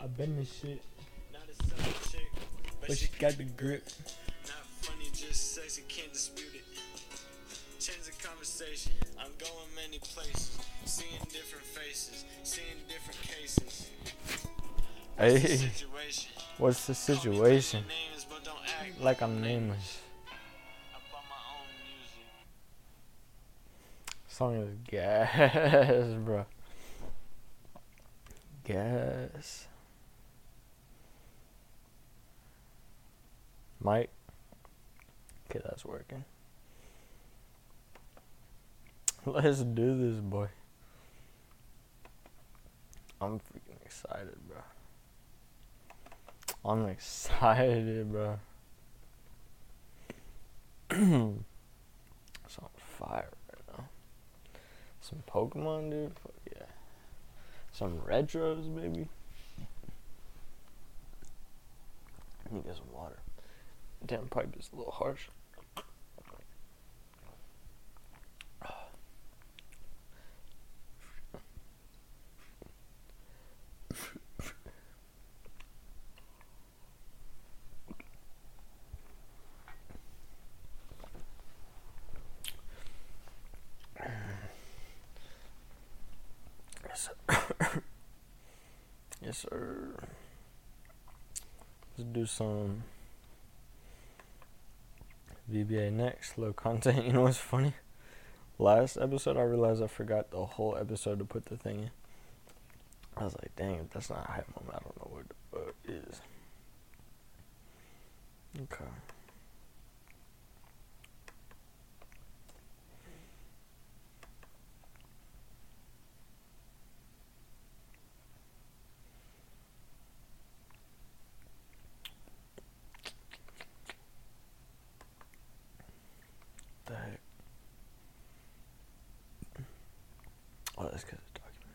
I've been this shit, Not a side chick, but she got the grip. Not funny, just sexy, can't dispute it. Change the conversation. I'm going many places, seeing different faces, seeing different cases. What's the Hey, situation? what's the Call me by situation? names, but don't act Like I'm nameless. I bought my own music. Song is gas, bro. Gas. Mike. Okay, that's working. Let's do this, boy. I'm freaking excited, bro. I'm excited, bro. it's on fire right now. Some Pokemon, dude. Fuck yeah. Some retros, baby. Let me get some water. Damn pipe is a little harsh. Yes, sir. yes, sir. Let's do some VBA next. Low content. You know what's funny? Last episode, I realized I forgot the whole episode to put the thing in. I was like, dang, if that's not a hype moment, I don't know what the fuck is. Okay. The heck? Oh, that's because it's documented.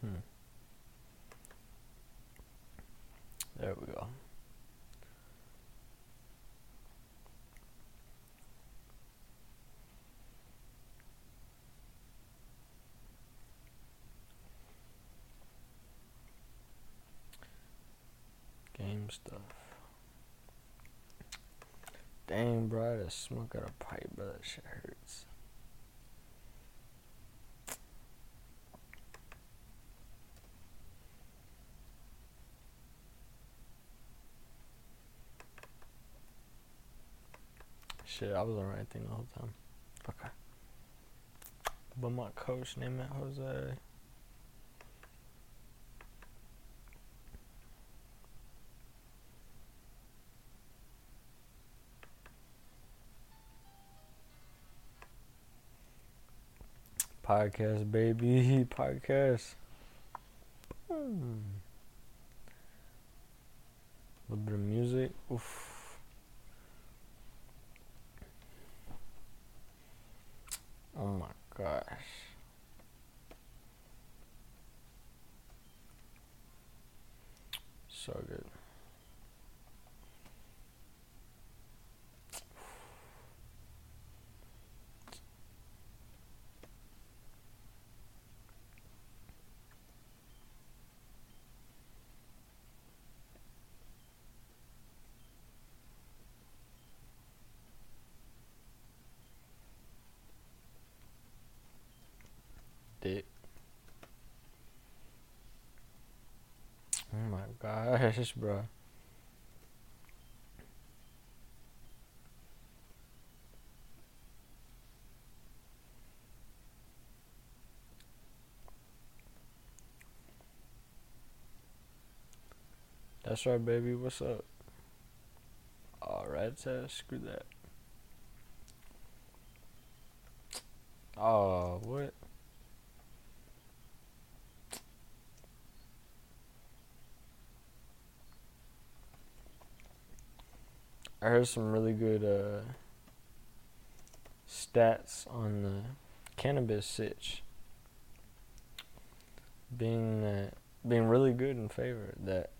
Hmm. There we go. Game stuff. Dang, bro, I just smoke out a pipe, bro. That shit hurts. Shit, I was on the right thing the whole time. Okay. But my coach named it Jose. Podcast, baby. Podcast. Hmm. A little bit of music. Oof. Oh my gosh. So good. Dick. Oh my bro. That's right, baby. What's up? Alright, so screw that. Oh, what? I heard some really good uh, stats on the cannabis sitch being being really good in favor that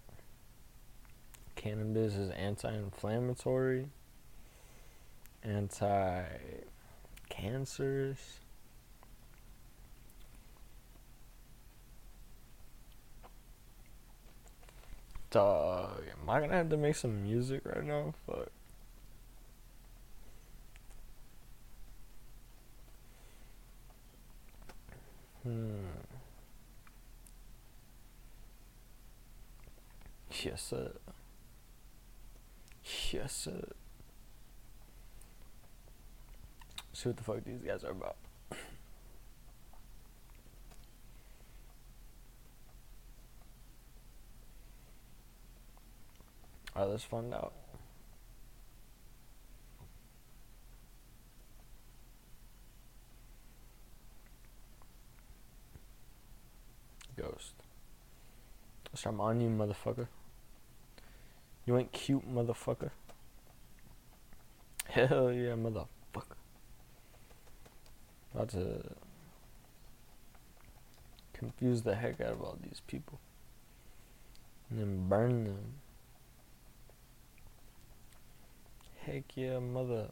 cannabis is anti-inflammatory, anti-cancerous. Dog, am I gonna have to make some music right now? Fuck. Hmm. Yes, sir. Yes, sir. See what the fuck these guys are about. Alright, let's find out. Ghost. That's I'm on you, motherfucker. You ain't cute, motherfucker. Hell yeah, motherfucker. About to confuse the heck out of all these people. And then burn them. Heck yeah, mother.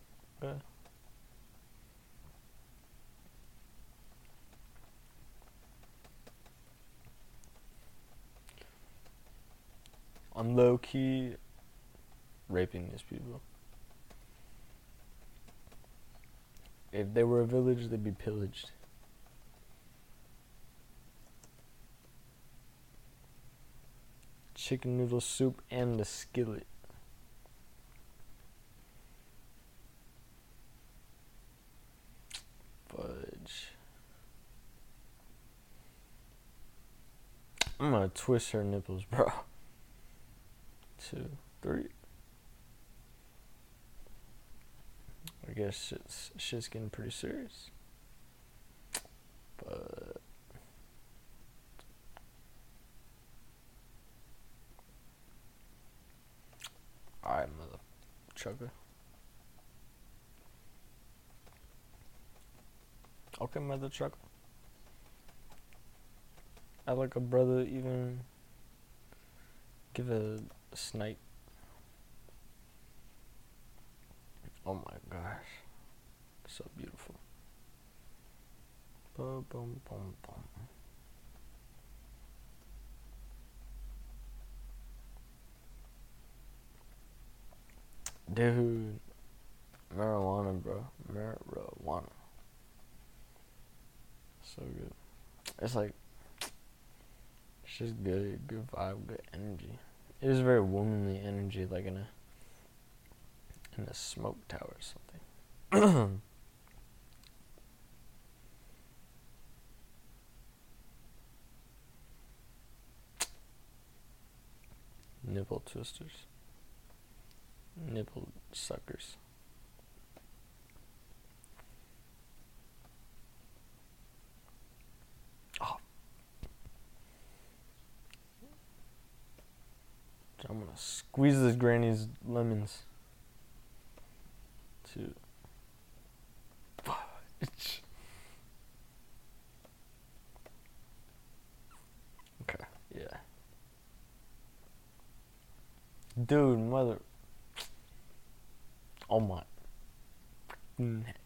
I'm low key raping these people. If they were a village, they'd be pillaged. Chicken noodle soup and the skillet. Fudge. I'm gonna twist her nipples, bro. Two, three. I guess shit's, shit's getting pretty serious. But. Alright, mother trucker. Okay, mother trucker. I like a brother even give a snipe. Oh my gosh. So beautiful. Boom, boom, boom, boom. Dude, marijuana, bro. Marijuana. So good. It's like, just good, good vibe, good energy. It was very womanly energy, like in a in a smoke tower or something. Nipple twisters. Nipple suckers. Oh. I'm gonna squeeze this granny's lemons. Two. Fudge. Okay, yeah. Dude, mother. Oh my. Mm. Heck.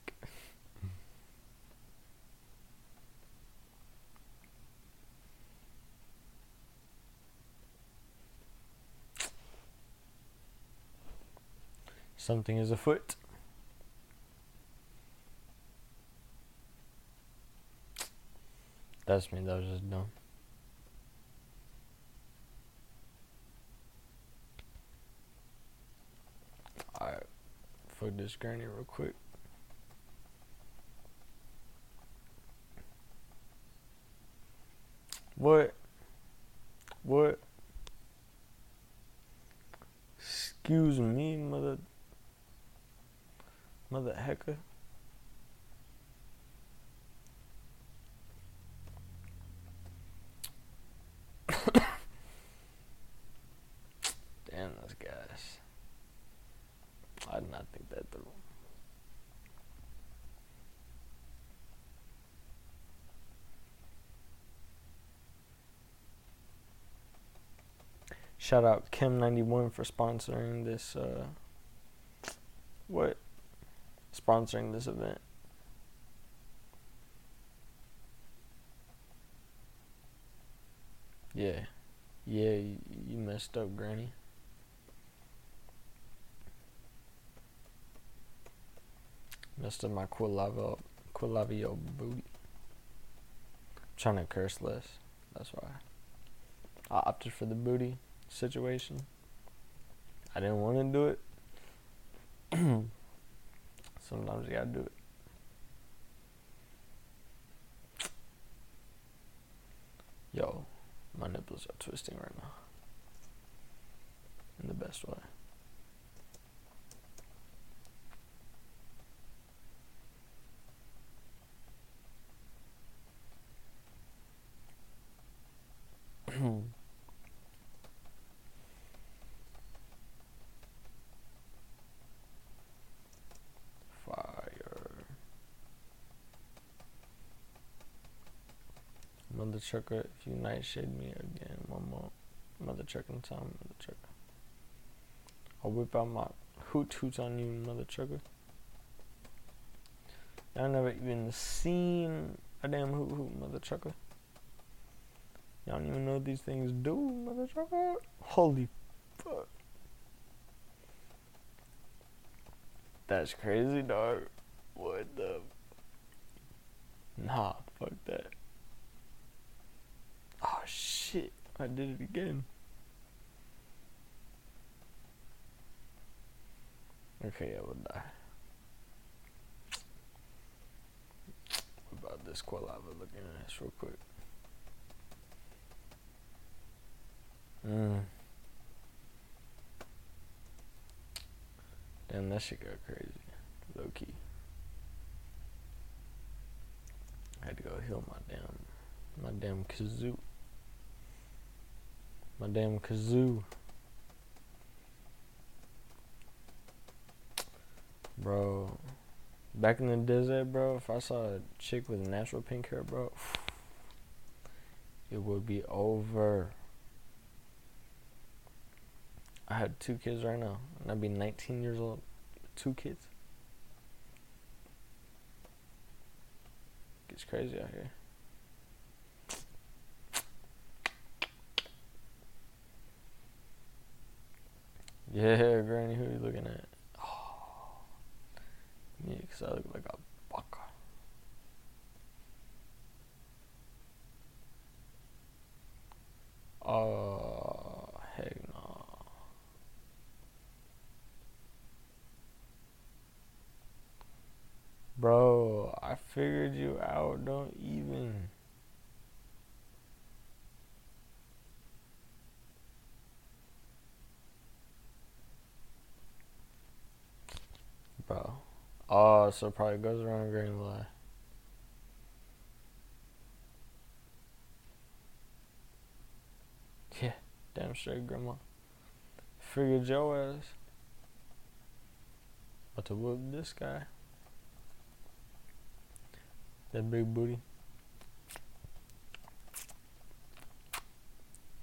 Something is afoot. That's me, that was just dumb. Alright, fuck this granny real quick. What? What? Excuse me, mother. Hecker. Damn those guys. I did not think that through. Shout out Kim91 for sponsoring this. Uh, what? Sponsoring this event. Yeah. Yeah, you, messed up, Granny. Messed up my Quilava, Quilavio booty. I'm trying to curse less. That's why. I opted for the booty situation. I didn't want to do it. Sometimes you gotta do it. Yo, my nipples are twisting right now. In the best way. Fire. Mother trucker, if you nightshade me again, one more. Mother trucking time, mother trucker. I'll whip out my Hoothoots on you, mother trucker. Y'all never even seen a damn Hoothoot, mother trucker. Y'all don't even know what these things do, mother trucker. Holy fuck. That's crazy, dog. What the? Nah, fuck that. Oh shit, I did it again. Okay, I will die. What about this Quilava looking at this real quick? Mm. Damn, that shit got crazy. Low key. I had to go heal my damn, my damn kazoo. My damn kazoo. Bro, back in the desert, bro, if I saw a chick with natural pink hair, bro, it would be over. I had two kids right now, and I'd be 19 years old. Two kids. Gets crazy out here. Yeah, Granny, who are you looking at? Oh, me, because I look like a baka. Oh, heck no. Bro, I figured you out. Don't even. Bro. Oh, so probably goes around green lie. Yeah, damn straight, grandma. Figured Joe ass. About to whoop this guy. That big booty.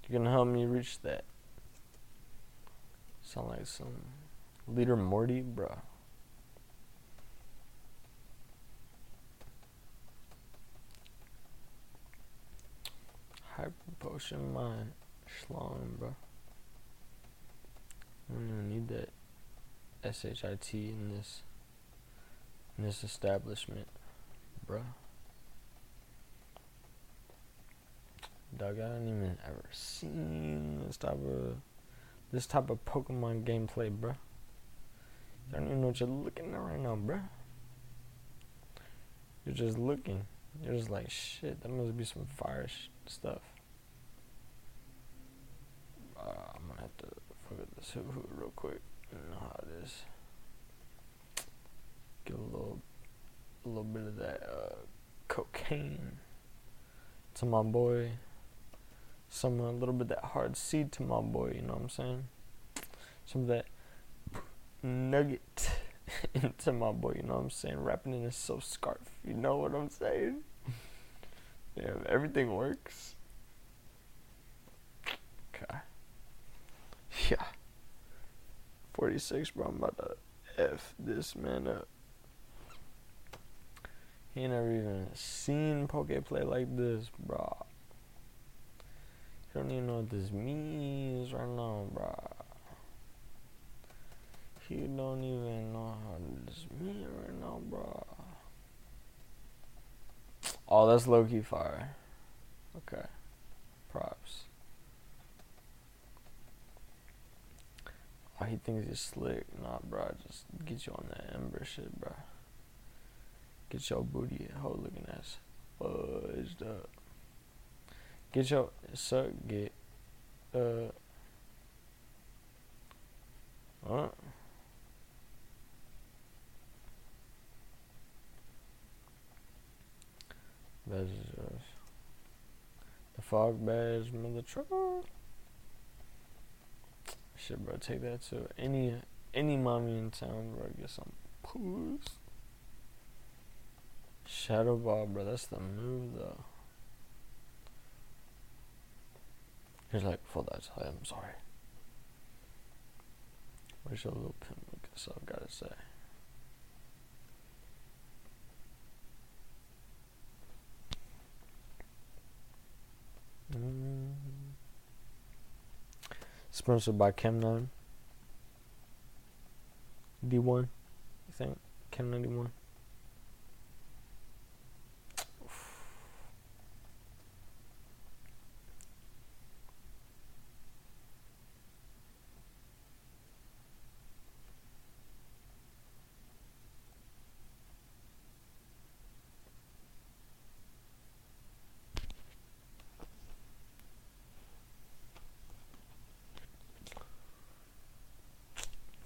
You're gonna help me reach that. Sound like some leader Morty, bruh. Potion my schlong, bro. I don't even need that SHIT in this in this establishment, bruh. Dog, I haven't even ever seen this type of this type of Pokemon gameplay, bruh. I don't even know what you're looking at right now, bruh. You're just looking. You're just like, shit, that must be some fire stuff. Uh, I'm gonna have to with this hoot real quick. You know how it is. Get a little, a little bit of that uh, cocaine to my boy. Some a little bit of that hard seed to my boy. You know what I'm saying? Some of that nugget into my boy. You know what I'm saying? Wrapping in a silk scarf. You know what I'm saying? Yeah, everything works. Okay. 46, bro. I'm about to F this man up. He never even seen Poke play like this, bro. He don't even know what this means right now, bro. He don't even know how this means right now, bro. Oh, that's low key fire. Okay. Props. He thinks he's slick. Nah, bro. Just get you on that Ember shit, bro. Get your booty hole looking ass fudged up. Get your suck get uh? Badge is yours. The fog badge, mother trucker. Shit, bro, take that to any any mommy in town, bro. Get some puss. Shadow ball, bro. That's the move, though. He's like, for that I'm sorry. Where's your little pimp look? So I've got to say. Mm. Sponsored by Chem9. D1, I think. Chem9 D1.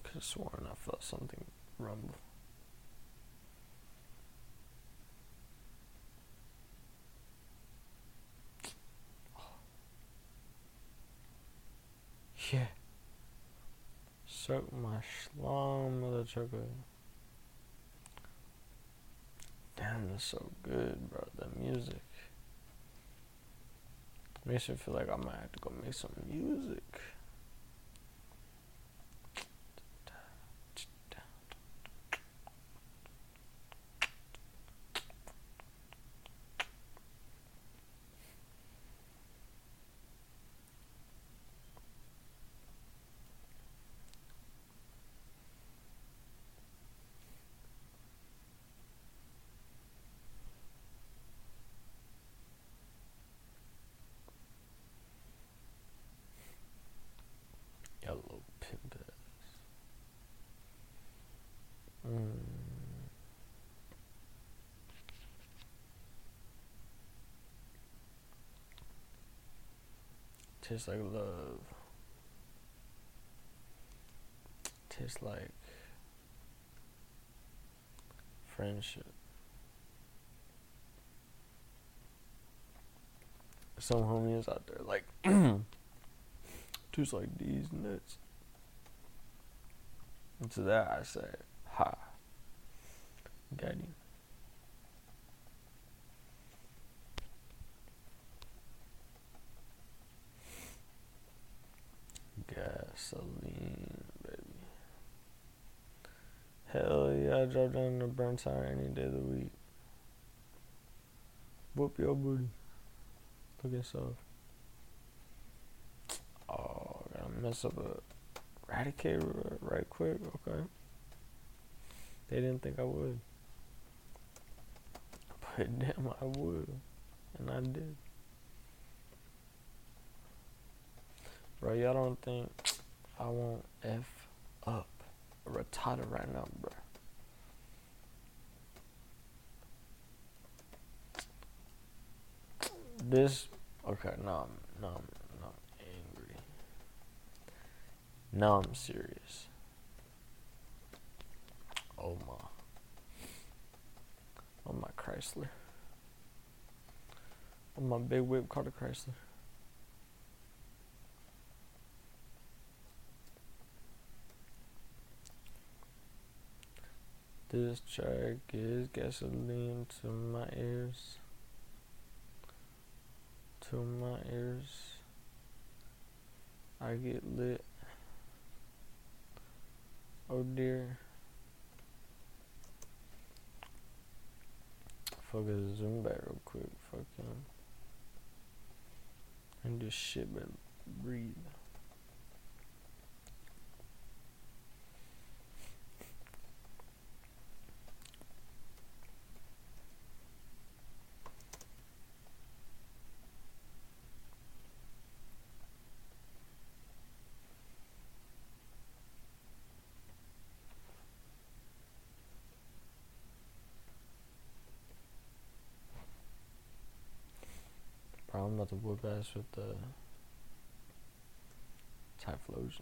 Could have sworn I felt something rumble. Yeah. Mother trucker. Damn, that's so good, bro. The music. Makes me feel like I might have to go make some music. Yellow pimp ass. Mm. Tastes like love. Tastes like friendship. Some homies out there like tastes like these nuts. And to that I say, ha. Got him. Gasoline, baby. Hell yeah, I drop down to burn tire any day of the week. Whoop your booty. Look at yourself. Oh, gotta mess up a eradicate right quick. Okay. They didn't think I would. But damn, I would. And I did. Bro, y'all don't think I won't F up retarded right now, bro. This, okay, no, I'm, no, I'm, no, I'm angry. Now I'm serious. Oh my. Oh my Chrysler. Oh my big whip called a Chrysler. This track is gasoline to my ears. To my ears. I get lit. Oh dear. Focus zoom back real quick. Fuck him. And just shit, but breathe. Bro, I'm about to whoop ass with the Typhlosion.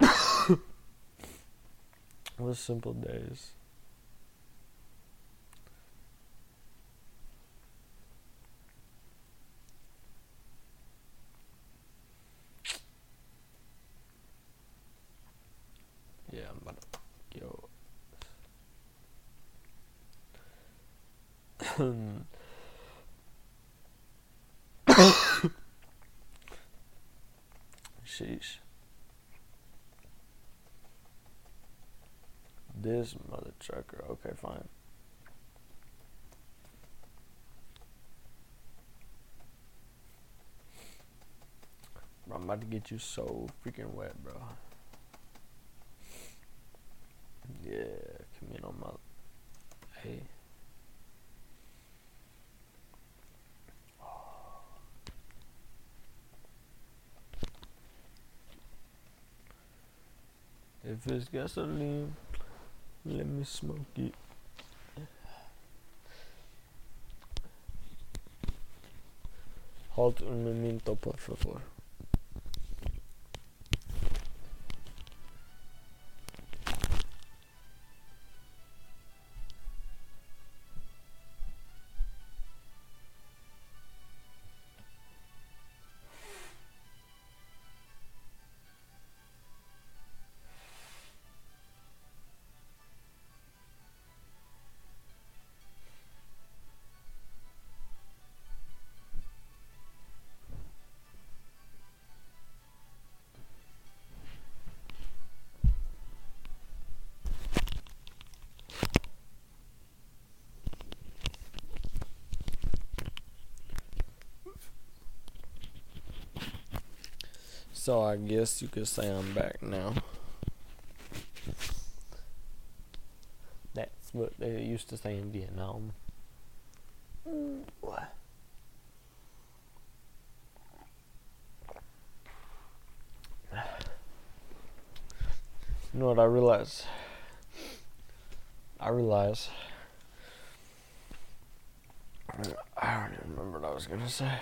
What simple days. Yeah, I'm about to yo. Sheesh. This mother trucker. Okay, fine. Bro, I'm about to get you so freaking wet, bro. Yeah, come in on my. Hey. If it's gasoline, let me smoke it. Halt un momento, por favor. So I guess you could say I'm back now. That's what they used to say in Vietnam. You know what I realize? I realize. I don't even remember what I was gonna say.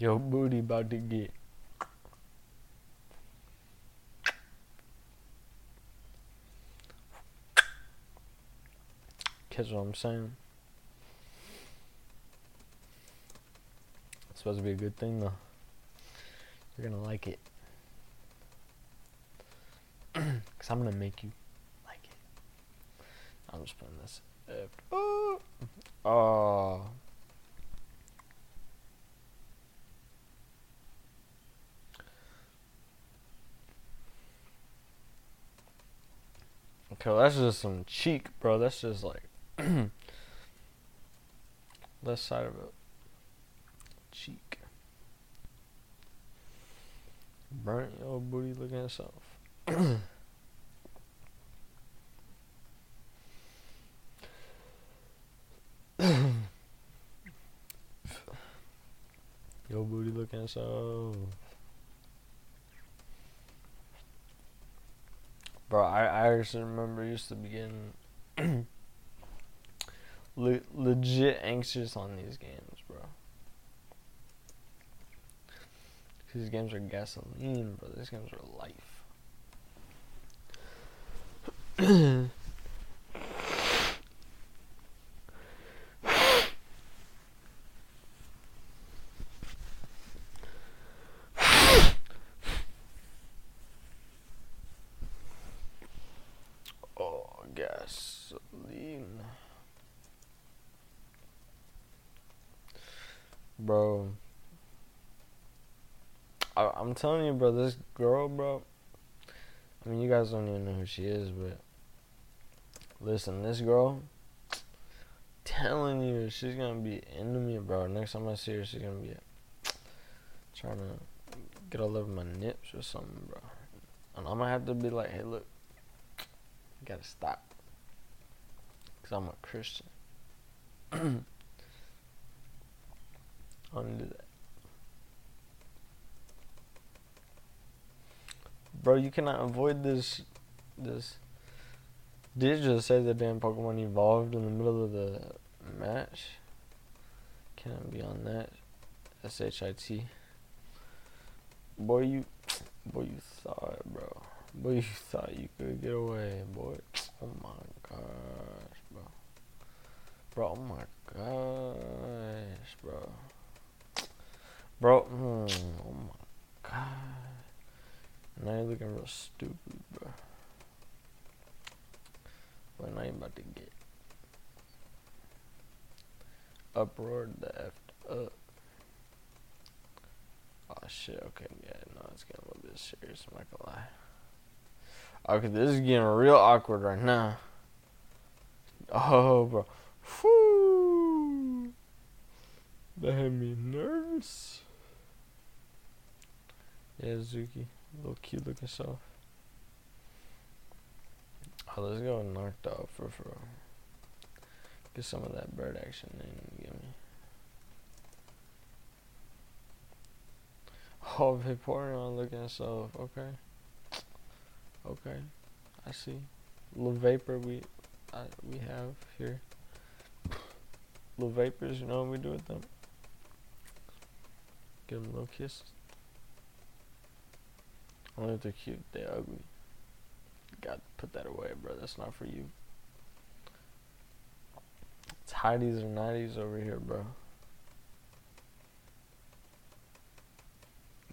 Your booty about to get. Catch what I'm saying? It's supposed to be a good thing though. You're gonna like it. Cause I'm gonna make you like it. I'm just putting this. Uh, oh. oh. That's just some cheek, bro. That's just like left side of it. Cheek. Burnt your booty looking at itself. your booty looking at Bro, I, I actually remember used to be getting le- legit anxious on these games, bro. These games are gasoline, bro. These games are life. oh, gasoline. Bro. I, I'm telling you, bro, this girl, bro. I mean, you guys don't even know who she is, but listen, this girl, telling you, she's gonna be into me, bro. Next time I see her, she's gonna be trying to get all over my nips or something, bro. And I'm gonna have to be like, hey, look, you gotta stop, cause I'm a Christian. I don't do that. Bro, you cannot avoid this. This. Did you just say the damn Pokemon evolved in the middle of the match? Can't be on that. S H I T. Boy, you. Boy, you thought, bro. Boy, you thought you could get away, boy. Oh my gosh, bro. Bro, oh my gosh, bro. Bro, mm, oh my god. Now you're looking real stupid, bro. But now you're about to get uproared the F up. Oh shit, okay, yeah, no, it's getting a little bit serious, I'm not gonna lie. Okay, this is getting real awkward right now. Oh, bro. Whew. That had me nervous. Yeah, Zuki. Little cute looking stuff. Oh, let's go knocked off for for. Get some of that bird action in. Give me. Oh, Vaporeon looking stuff. Okay. Okay. I see. Little vapor we, we have here. Little vapors, you know what we do with them? Give them a little kiss. Only if they're cute, they're ugly. Gotta put that away, bro. That's not for you. It's Heidi's or nighties over here, bro.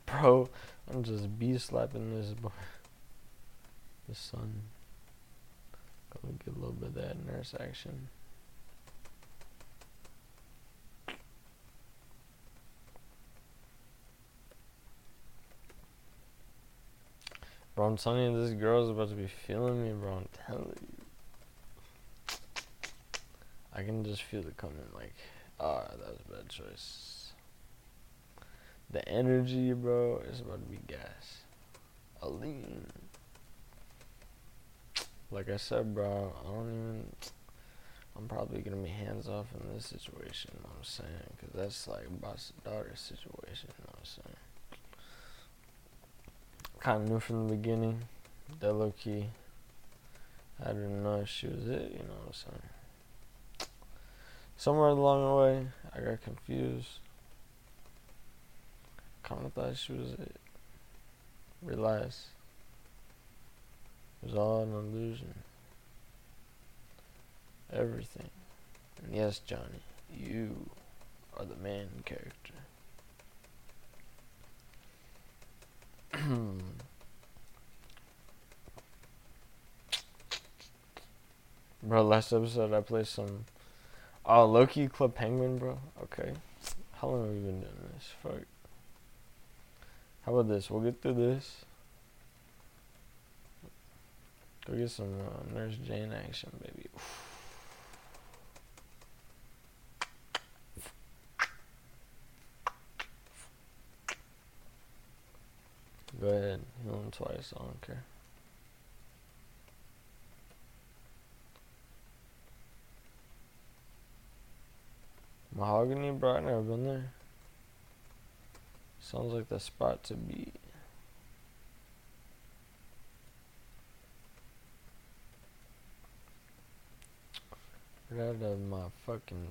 Bro, I'm just bee slapping this boy. The sun. Gonna get a little bit of that nurse action. Bro, I'm telling you, this girl's about to be feeling me, bro. I'm telling you. I can just feel it coming. Like, ah, that was a bad choice. The energy, bro, is about to be gas. Aline. Like I said, bro, I don't even. I'm probably gonna be hands off in this situation. You know what I'm saying? Because that's like boss daughter situation. You know what I'm saying? Kind of knew from the beginning that low key I didn't know if she was it, you know what I'm saying? Somewhere along the way, I got confused. Kind of thought she was it. Realized it was all an illusion. Everything. And yes, Johnny, you are the main character. bro, last episode I played some. Oh, Loki Club Penguin, bro. Okay. How long have we been doing this? Fuck. How about this? We'll get through this. Go get some uh, Nurse Jane action, baby. Go ahead. He won twice. I don't care. Mahogany bro, I've been there. Sounds like the spot to be. Right out of my fucking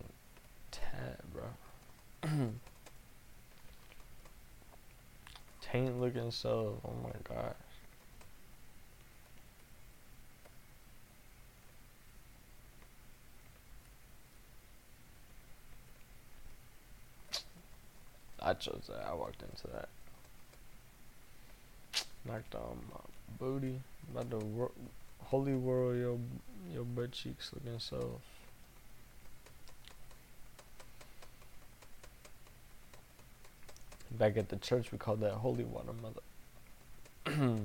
tab, bro. Taint looking so. Oh my gosh. I chose that. I walked into that. Knocked on my booty. About to wor- holy world, your your butt cheeks looking so. Back at the church, we called that holy water, mother.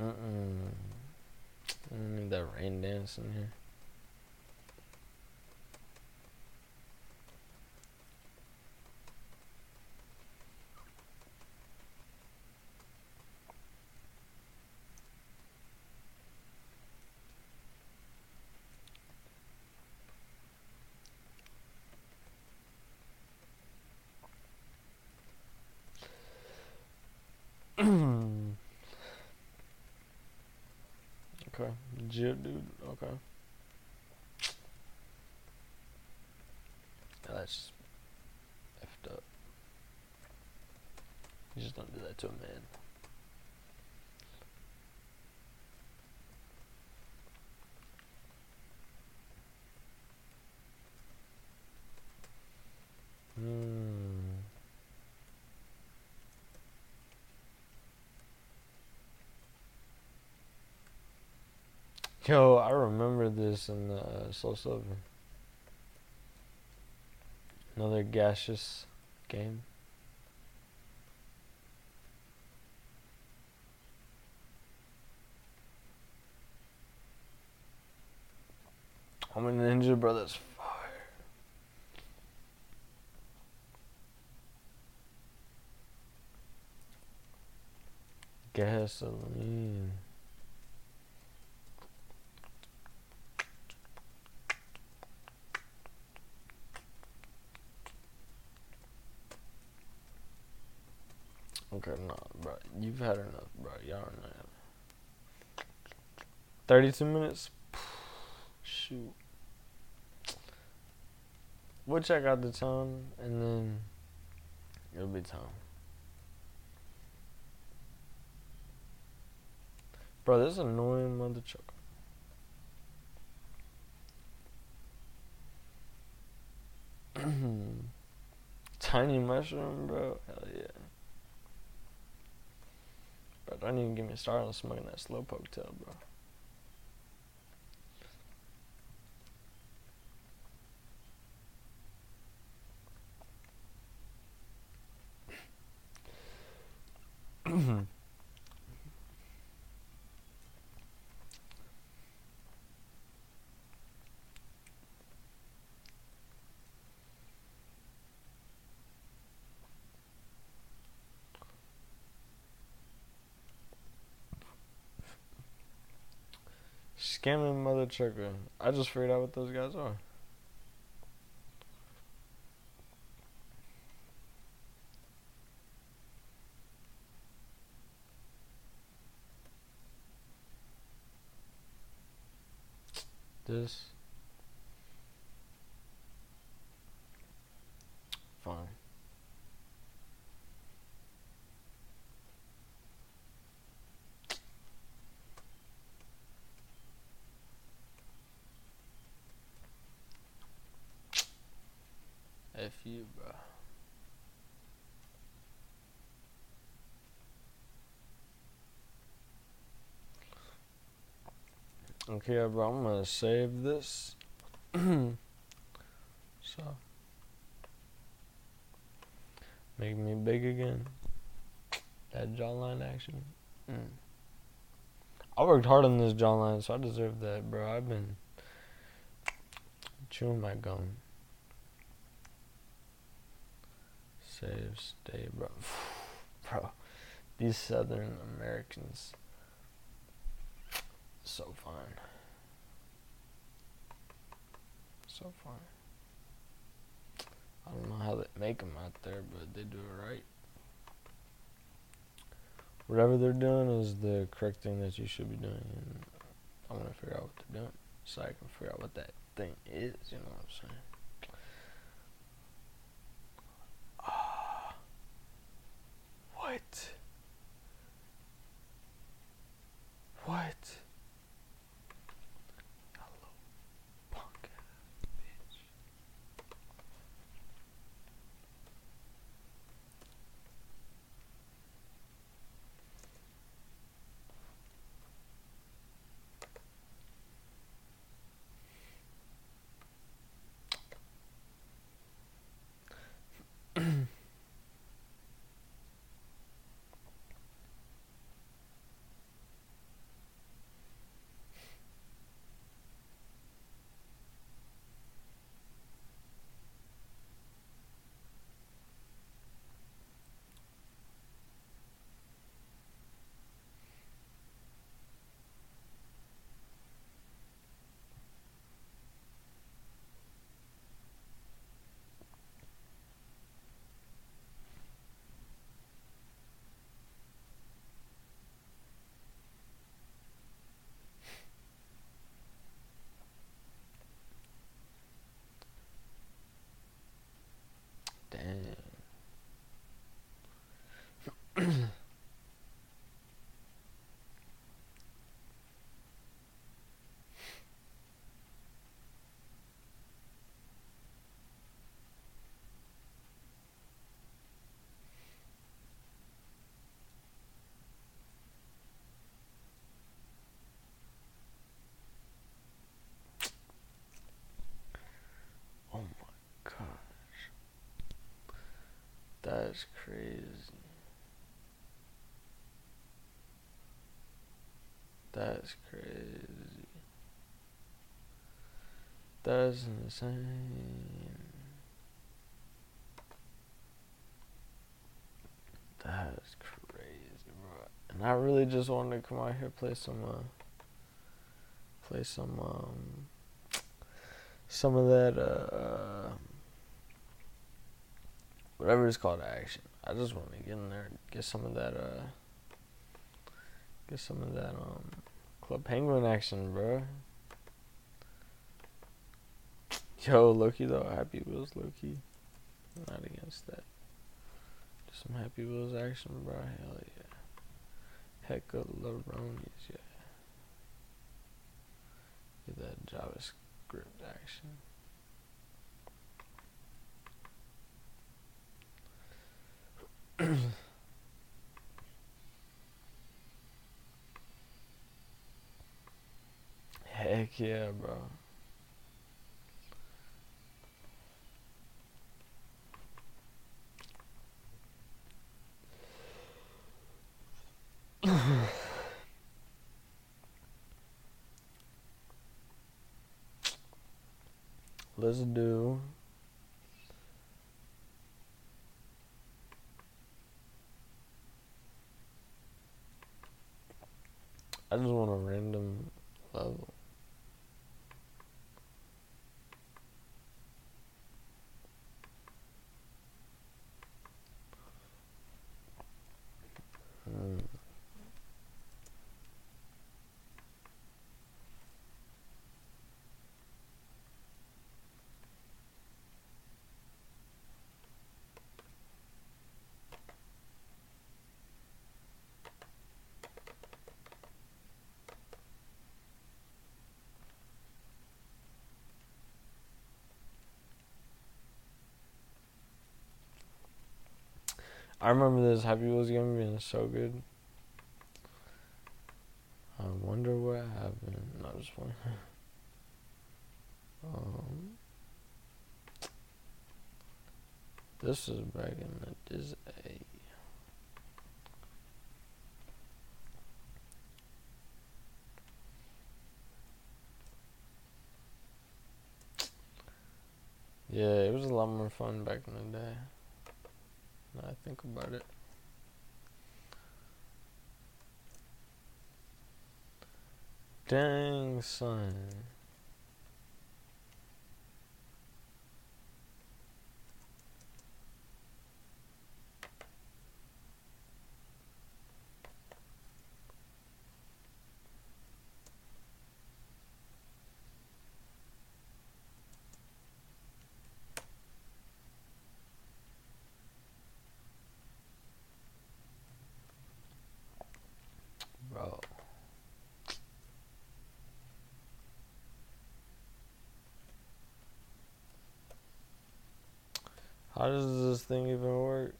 Mm-mm. Need that rain dance in here. Okay, dude. Okay. That's effed up. You just don't do that to a man. Yo, I remember this in uh, Soul Silver. Another gaseous game. I'm a ninja, bro. That's fire. Gasoline. Okay, no, bro. You've had enough, bro. Y'all are not. 32 minutes? Shoot. We'll check out the time and then it'll be time. Bro, this is annoying mother trucker. Tiny mushroom, bro. Hell yeah. Don't even get me started on smoking that slow slowpoke tail, bro. Scamming mm-hmm. Mother. I just figured out what those guys are. This. Fine. F you, bro. Okay, bro, I'm gonna save this. so, make me big again. That jawline action. Mm. I worked hard on this jawline, so I deserve that, bro. I've been chewing my gum. Save, stay, bro. bro, these Southern Americans, so fine. So fine. I don't know how they make them out there, but they do it right. whatever they're doing is the correct thing that you should be doing, and I want to figure out what they're doing so I can figure out what that thing is. You know what I'm saying? What? What? Hello, punk ass bitch. Damn. Oh my gosh. That's crazy. That's crazy. That's insane. That's crazy, bro. And I really just wanted to come out here play some uh play some um some of that uh whatever it's called action. I just want to get in there and get some of that uh get some of that um Club Penguin action, bro. Yo, Loki though, Happy Wheels Loki. Not against that. Just some Happy Wheels action, bro. Hell yeah. Heck of Laronis, yeah. Get that JavaScript action. Heck yeah, bro. Let's do. I just want a random level. I remember this Happy Wheels game being so good. I wonder what happened. No, just one. um, this is back in the Disney. Yeah, it was a lot more fun back in the day. I think about it. Dang, son. How does this thing even work?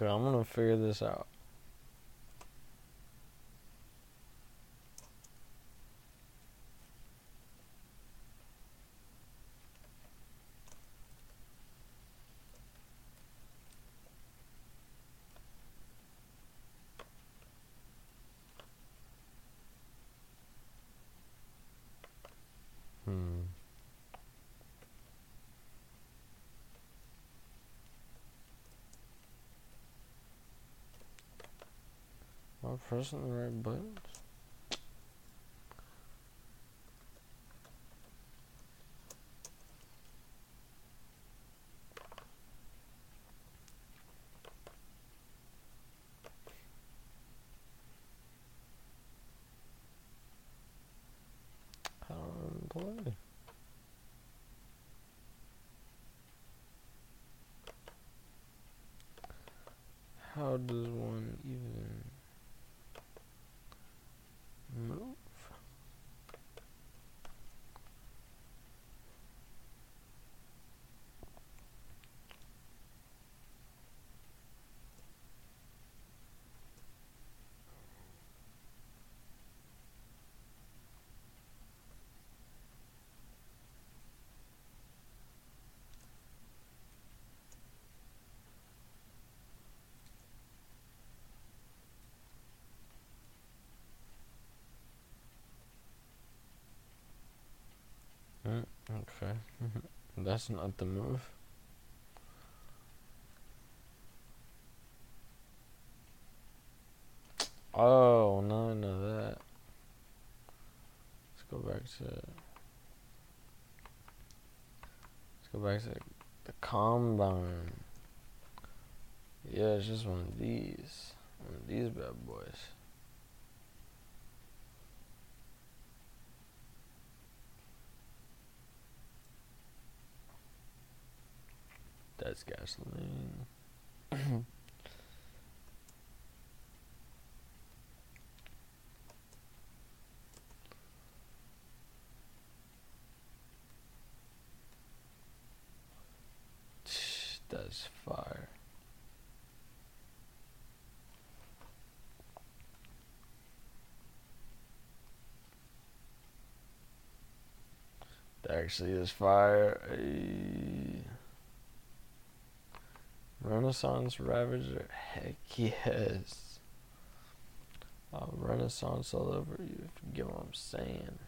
Okay, I'm gonna figure this out. Hmm. The right buttons? How do I play? How does one even move? Mm, okay. Mm-hmm. That's not the move. Oh, no, know that. Let's go back to. Let's go back to the combine. Yeah, it's just one of these. One of these bad boys. That's gasoline. That's fire. Actually is fire. Ayy. Renaissance Ravager? Heck yes. I'll Renaissance all over you if you get what I'm saying.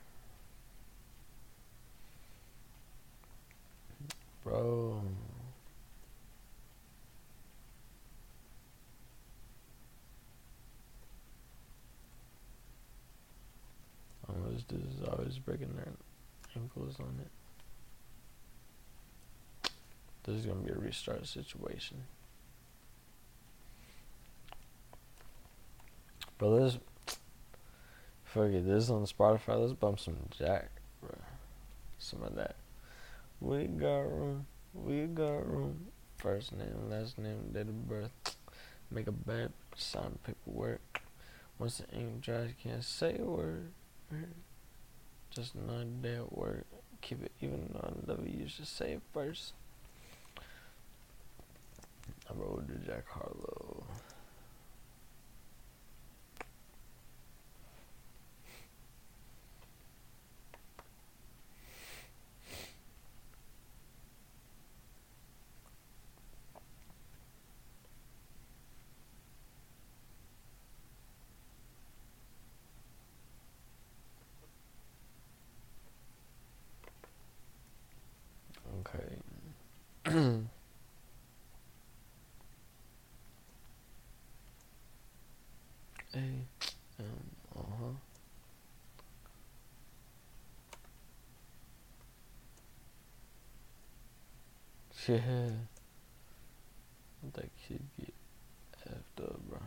Bro. Oh, this is always breaking their ankles on it. This is gonna be a restart situation. But let's fuck it. This is on Spotify. Let's bump some Jack, bro. Some of that. We got room. We got room. First name, last name, date of birth. Make a bet. Sign paperwork. Once the ink dries, you can't say a word. Just another day at work. Keep it even on W. You should say it first. I rode to Jack Harlow. Okay. A M uh huh. Yeah. That kid get effed up, bro.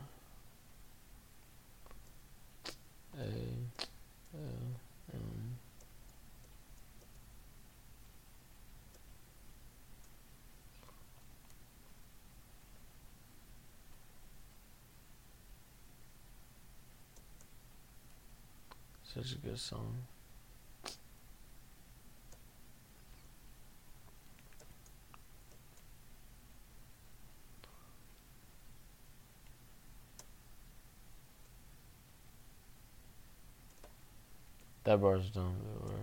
A L M. Such a good song. That bar's dumb, though, bro.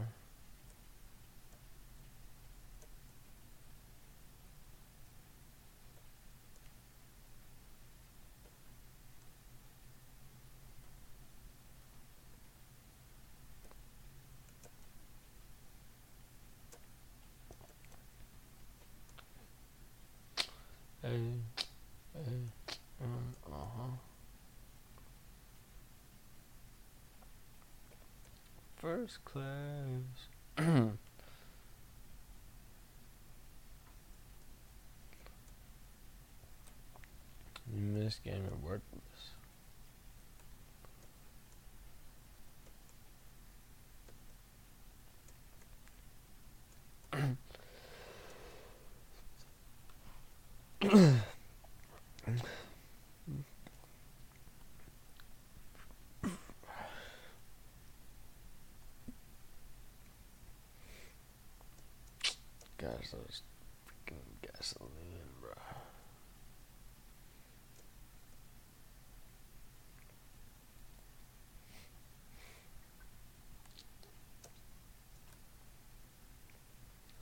Hey, hey, um, uh-huh. First class. miss game at worthless. Gosh, those freaking gasoline, bro.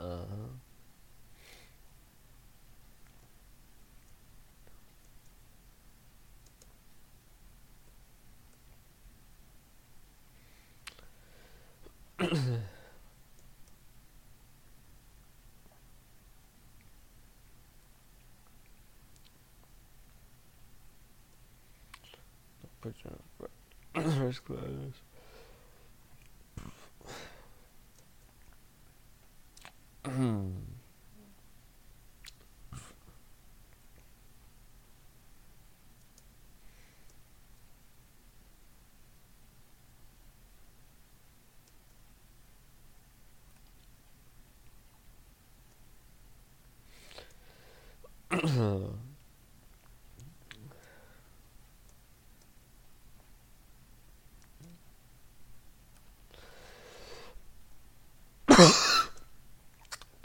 Uh huh. In fir- first class.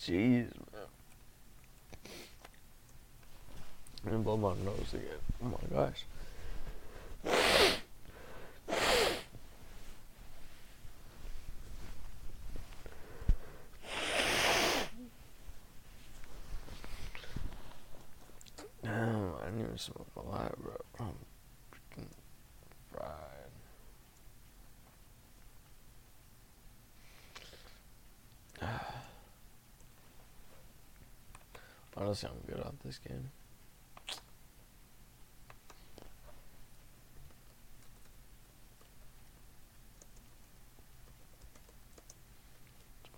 Jeez, man. I'm gonna blow nose again. Oh my gosh. Damn, I didn't even smoke a lot, bro. I'm freaking fried. Honestly, I'm good at this game.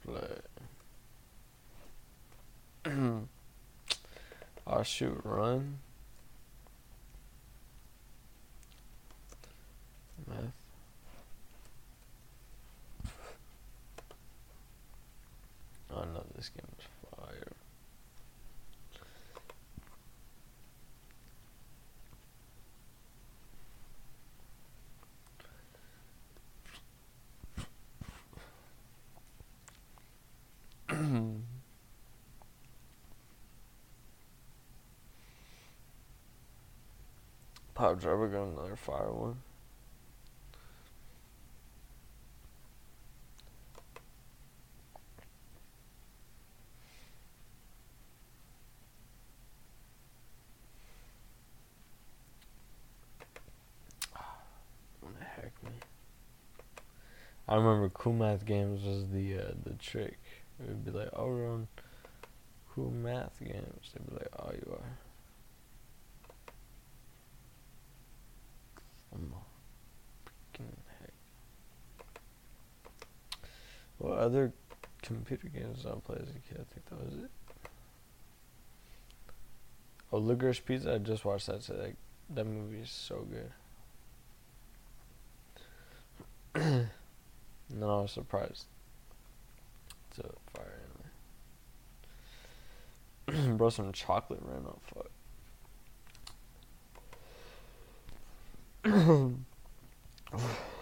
Let's play. I'll shoot run. Math. Oh no, this game is fire. Driver got another fire one. I remember cool math games was the uh, the trick. It would be like, oh, we're on cool math games. They'd be like, oh, you are. I'm a freaking heck. What other computer games I play as a kid? I think that was it. Oh, Licorice Pizza. I just watched that today. That movie is so good. then I was surprised. It's a fire anyway. Bro, some chocolate ran up. Fuck.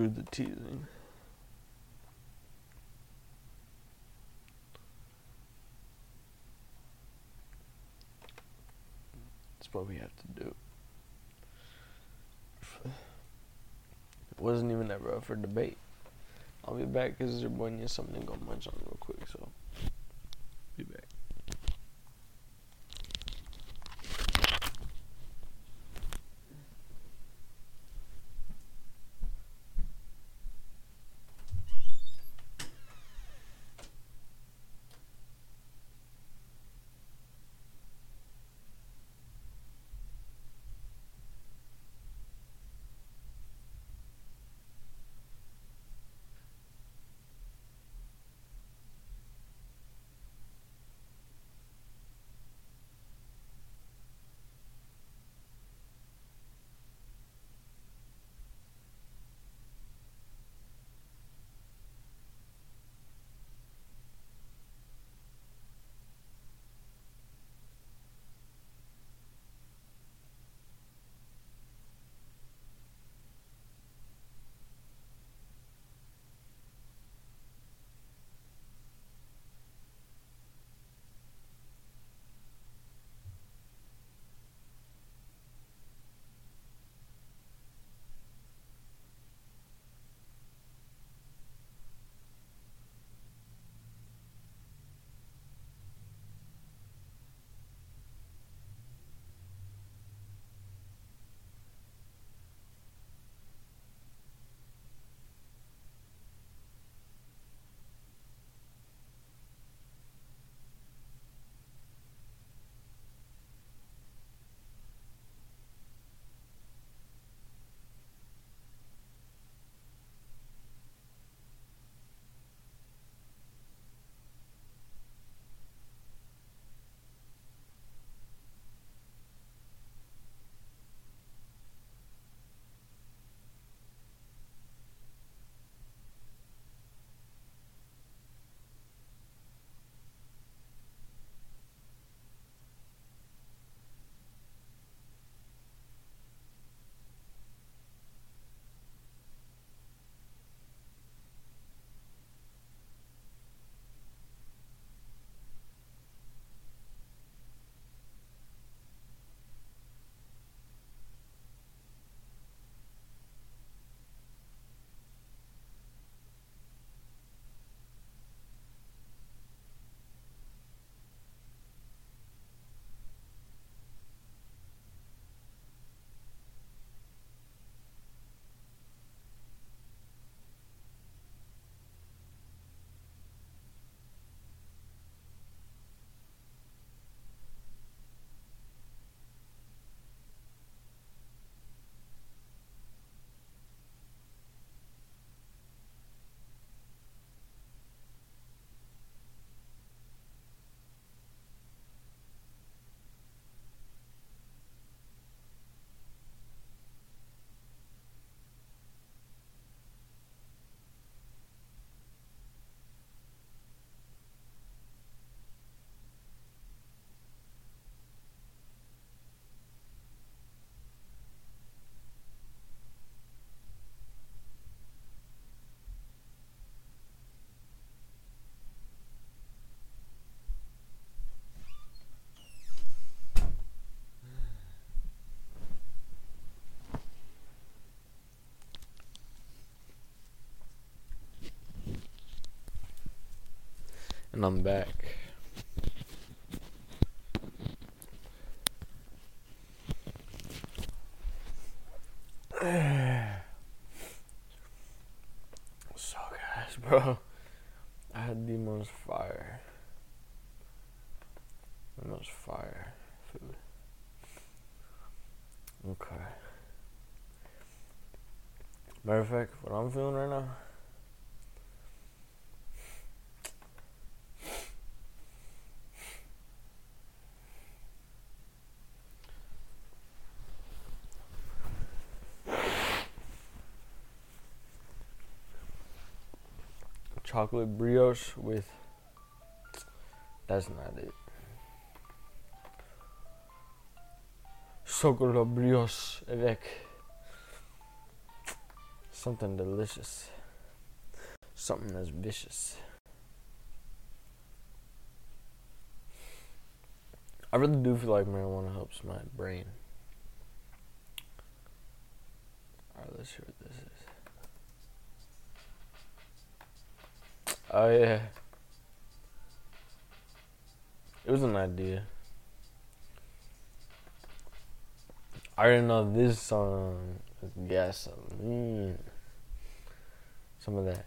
Screw the teasing. That's what we have to do. It wasn't even ever up for debate. I'll be back because your boy needs something to go munch on real quick, so I'm back. so guys, bro, I had the most fire, the most fire food. Okay. Matter of fact, what I'm feeling right now. Chocolate brioche with. That's not it. Chocolate brioche avec something delicious. Something that's vicious. I really do feel like marijuana helps my brain. Alright, let's see what this is. Oh, yeah. It was an idea. I didn't know this song is gasoline. Some of that.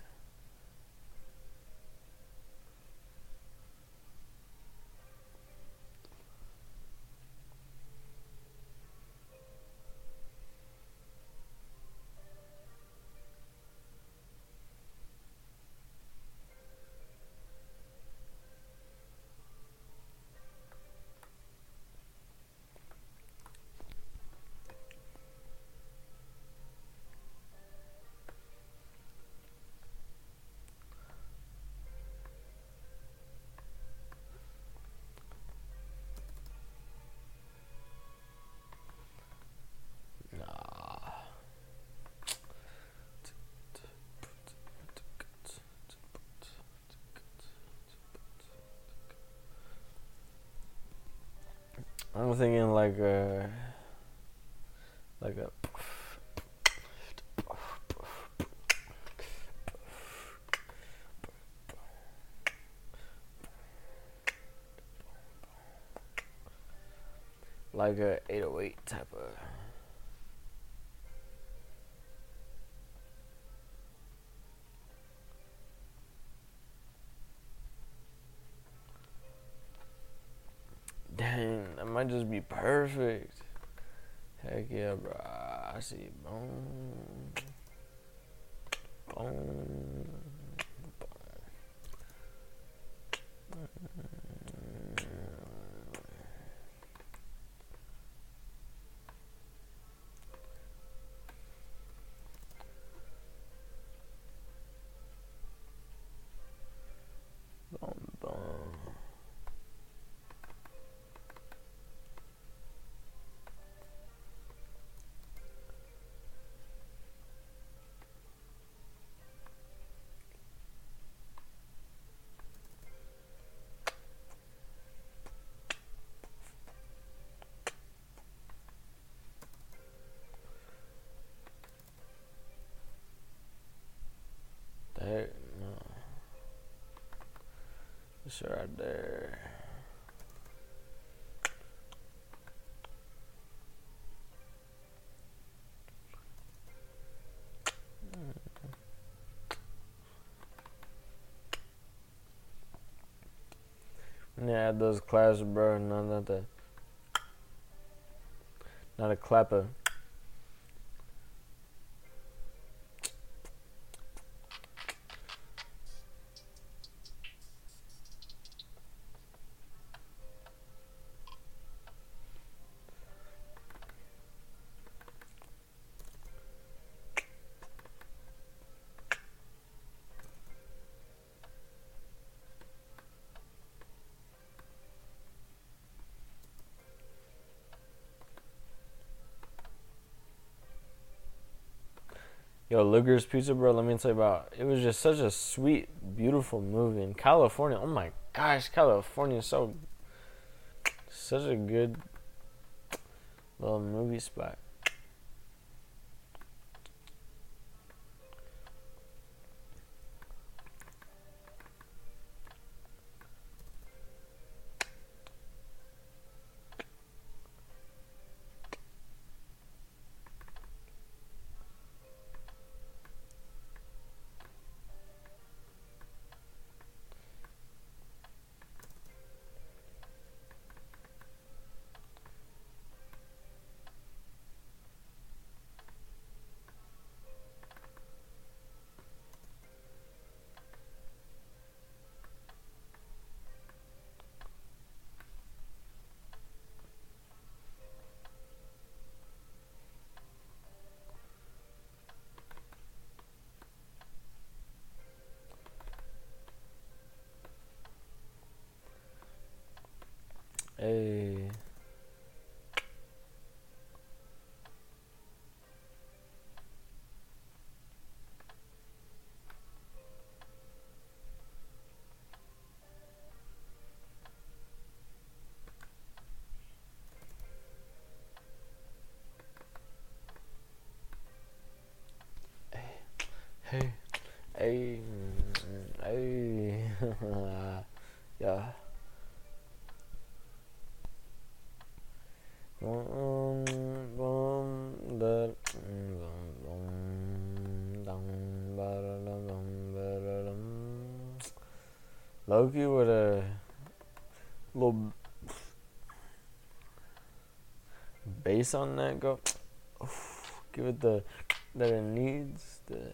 Like a like a like a 808 type of perfect. Heck yeah, bro. I see. Boom. Boom. It's right there. Hmm. Yeah, those claps, bro. No, not the, not a clapper. Yo, Licorice Pizza, bro. Let me tell you about. It was just such a sweet, beautiful movie in California. Oh my gosh, California is so such a good little movie spot. With a little bass on that go. Give it the that it needs. The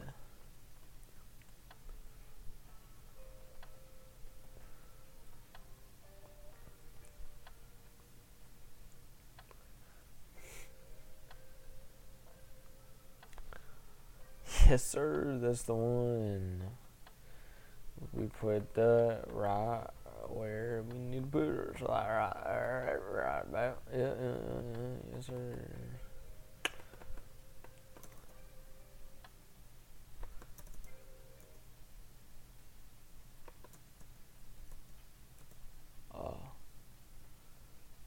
Yes, sir. That's the one. We put the right where we need to put it. Like right, right, right yeah, yeah, yeah. Yes, sir. Oh.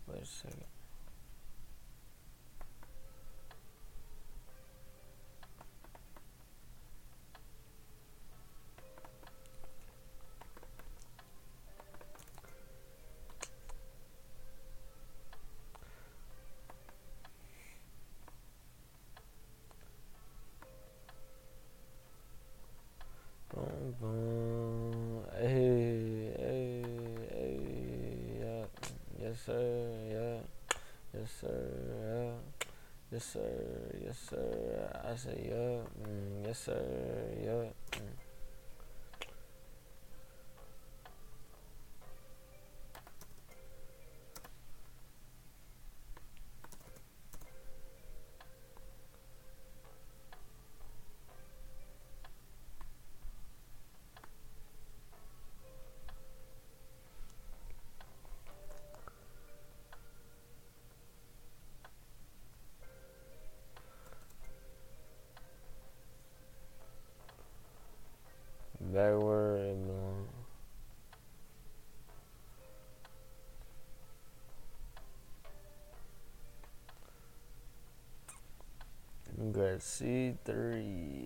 Wait a second. Boom, boom. Hey, hey, hey, yeah. Yes, sir, yeah. Yes, sir, yeah. Yes, sir, yes, sir. I say, yeah. Mm, yes, sir, yeah. Mm. C3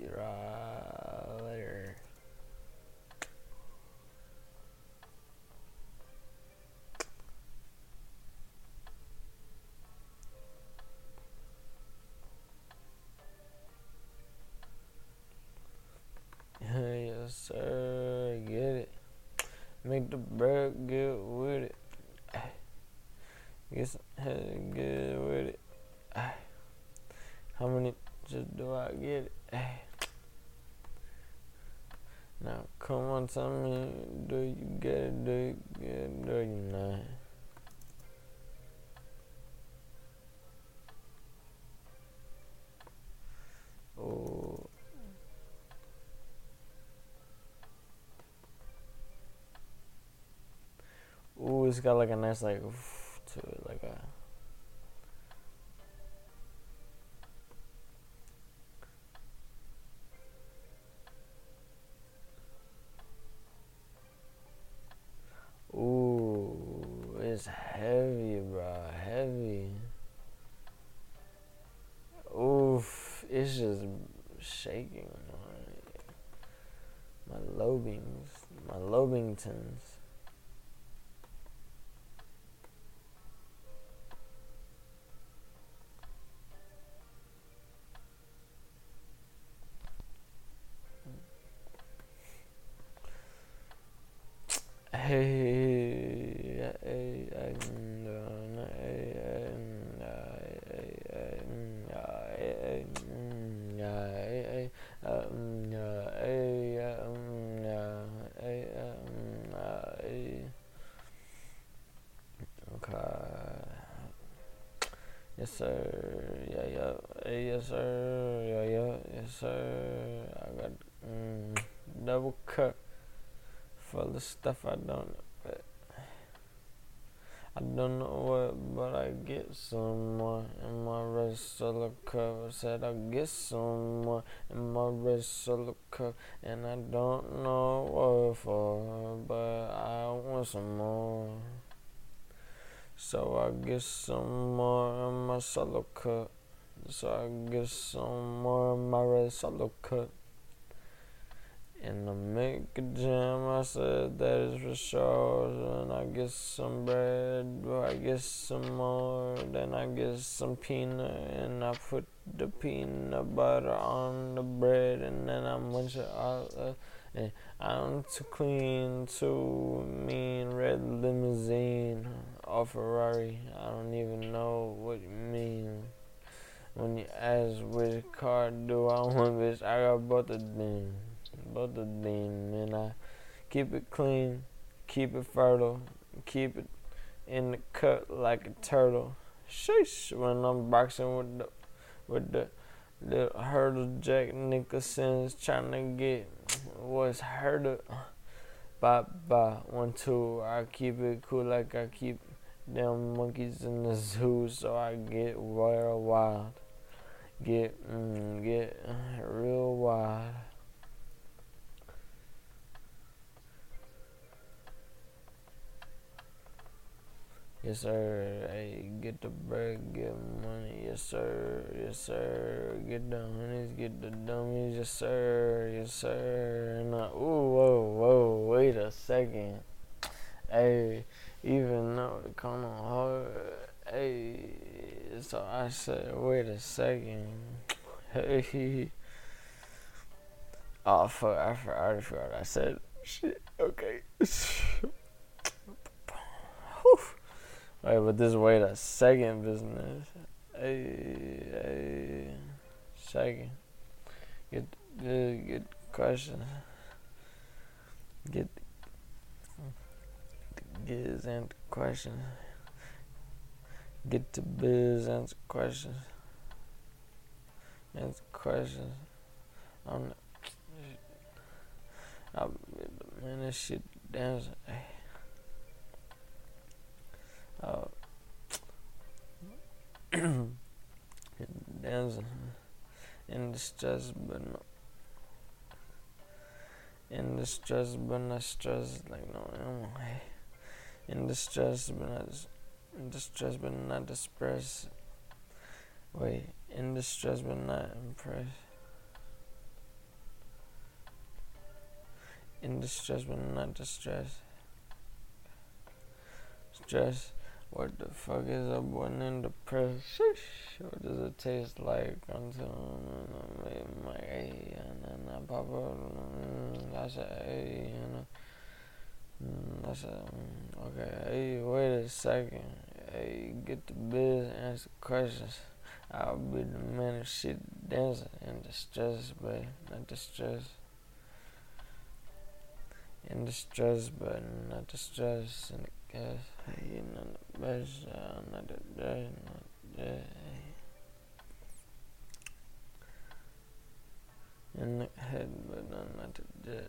on, do you get it? Do you get it? Do you not? Oh. Ooh, it's got like a nice like of stuff I don't I don't know what, but I get some more in my red solo cup. I said I get some more in my solo cup, and I don't know what for, but I want some more. So I get some more in my solo cup. So I get some more in my red solo cup. In the make a jam, I said that is for sure. And I get some bread, I get some more. Then I get some peanut, and I put the peanut butter on the bread, and then I munch it all up. And I'm too clean, too mean. Red limousine or Ferrari. I don't even know what you mean. When you ask which car do I want, bitch, I got both of them. Both of them, and I keep it clean, keep it fertile, keep it in the cut like a turtle. Sheesh, when I'm boxing with the with the the hurdle Jack Nicholson's trying to get what's hurdle bye bye one two I keep it cool like I keep them monkeys in the zoo so I get real wild. Get mm, get real wild Yes, sir. Hey, get the bread, get money. Yes, sir. Yes, sir. Get the honeys, get the dummies. Yes, sir. Yes, sir. And I, ooh, whoa, whoa. Wait a second. Hey, even though it kind of hard. Hey, so I said, wait a second. Hey. Oh, fuck. I, I already forgot I said. Shit. Okay. Wait, but this wait a second business. Hey, hey, second. Get good, get questions. Get giz and questions. Get to biz answer questions. Answer questions. I'm. I, man, this shit dancing. Oh. dancing in distress, but no. In distress, but not stress. Like no, no. Hey. In distress, but not in distress, but not distress. Wait, in distress, but not impressed. In distress, but not distress. Stress. What the fuck is a born in the press? What does it taste like until I made my A and then I pop up? Mm, that's a A and a, mm, that's a mm, okay. Hey, wait a second. Hey, get the biz, answer questions. I'll be the man of shit dancing in distress, but not distress. In distress, but not distress. In the head, but not, not the day.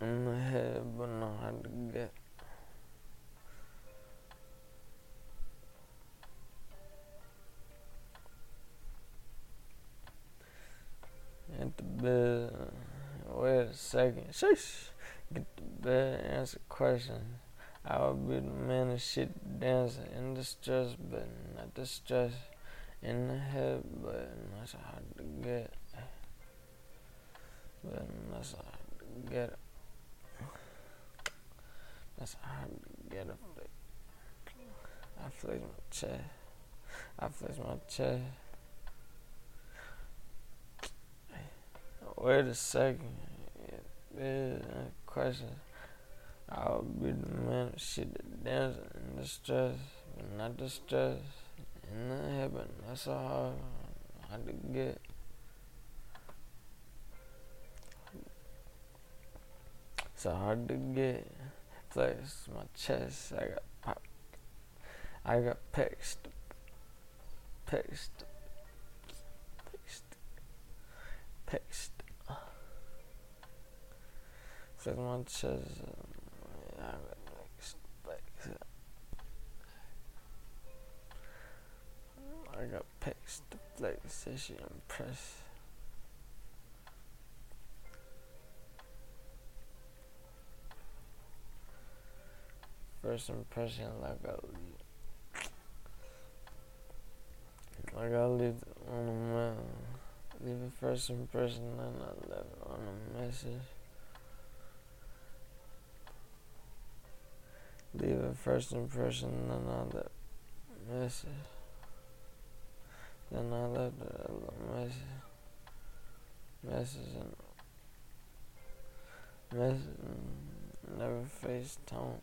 In the head, get. The bed. Wait a second. Shush. Get the bed. Answer questions. I would be the man of shit dancing in distress, but not distress. In the head, but so hard to get. But so hard to get. That's hard to get up there. I flex my chest. I flex my chest. Wait a second. Yeah, question. I'll be the man of shit that dancing in distress, but not distress. In the heaven, that's so hard, hard to get. So hard to get. Flex my chest. I got pop. I got pecs. Pecs. Pecs. Pecs. Flex my chest. I got. I pecs to. Says she impressed. First impression like a I gotta leave on a man. Leave a first impression and I left on a message. Leave a first impression I left message. Then I left a message. Message and message. Never face tone.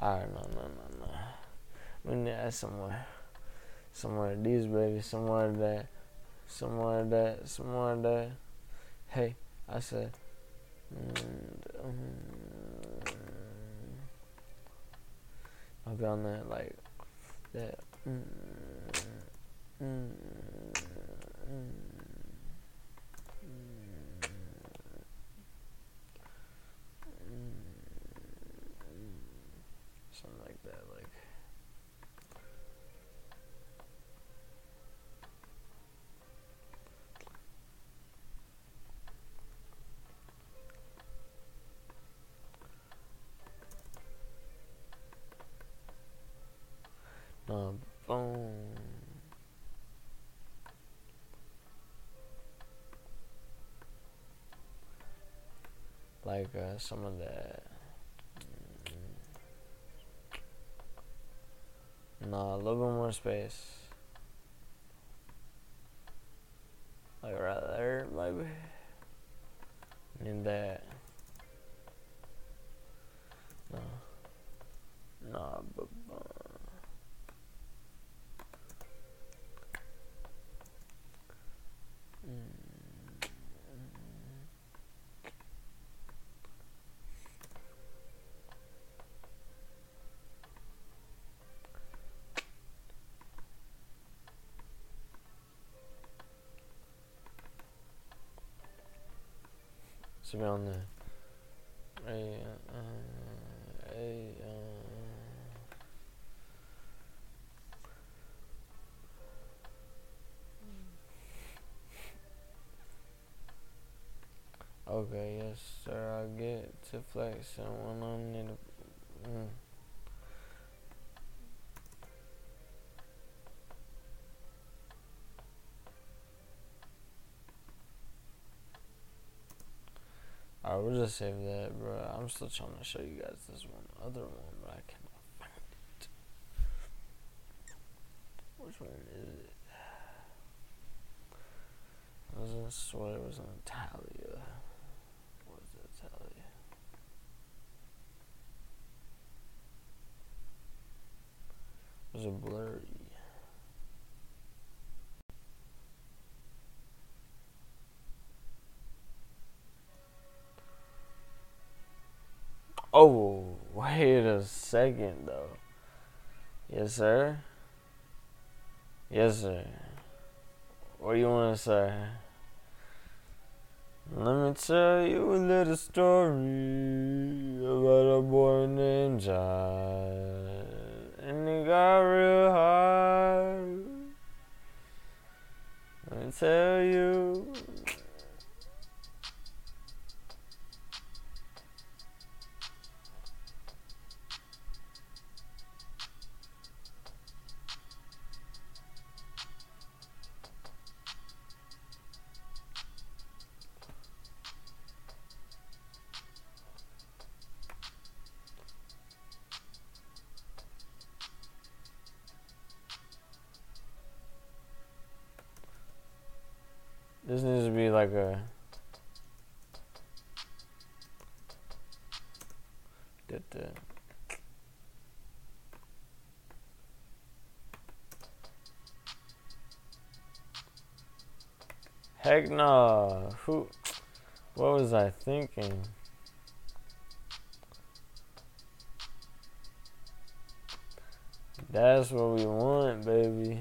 Alright, no, no, no, no. We need that somewhere. Somewhere these baby, somewhere that, somewhere that, somewhere that. Hey, I said. Mm, um, On that like that. Mm, mm, mm, something like that, like. No, boom. Like uh, some of that. No, a little bit more space. Like right there, maybe. And that. No. No, but. uh, on the okay yes sir I get to flex. And need a mm. Save that, bro. I'm still trying to show you guys this one other one, but I cannot find it. Which one is it? I was gonna swear it was on Italia. What is it, Italia? Was it blurry? Oh, wait a second, though. Yes, sir. Yes, sir. What do you want to say? Let me tell you a little story about a boy named John. And he got real high. Let me tell you. Heck no. Who? What was I thinking? That's what we want, baby.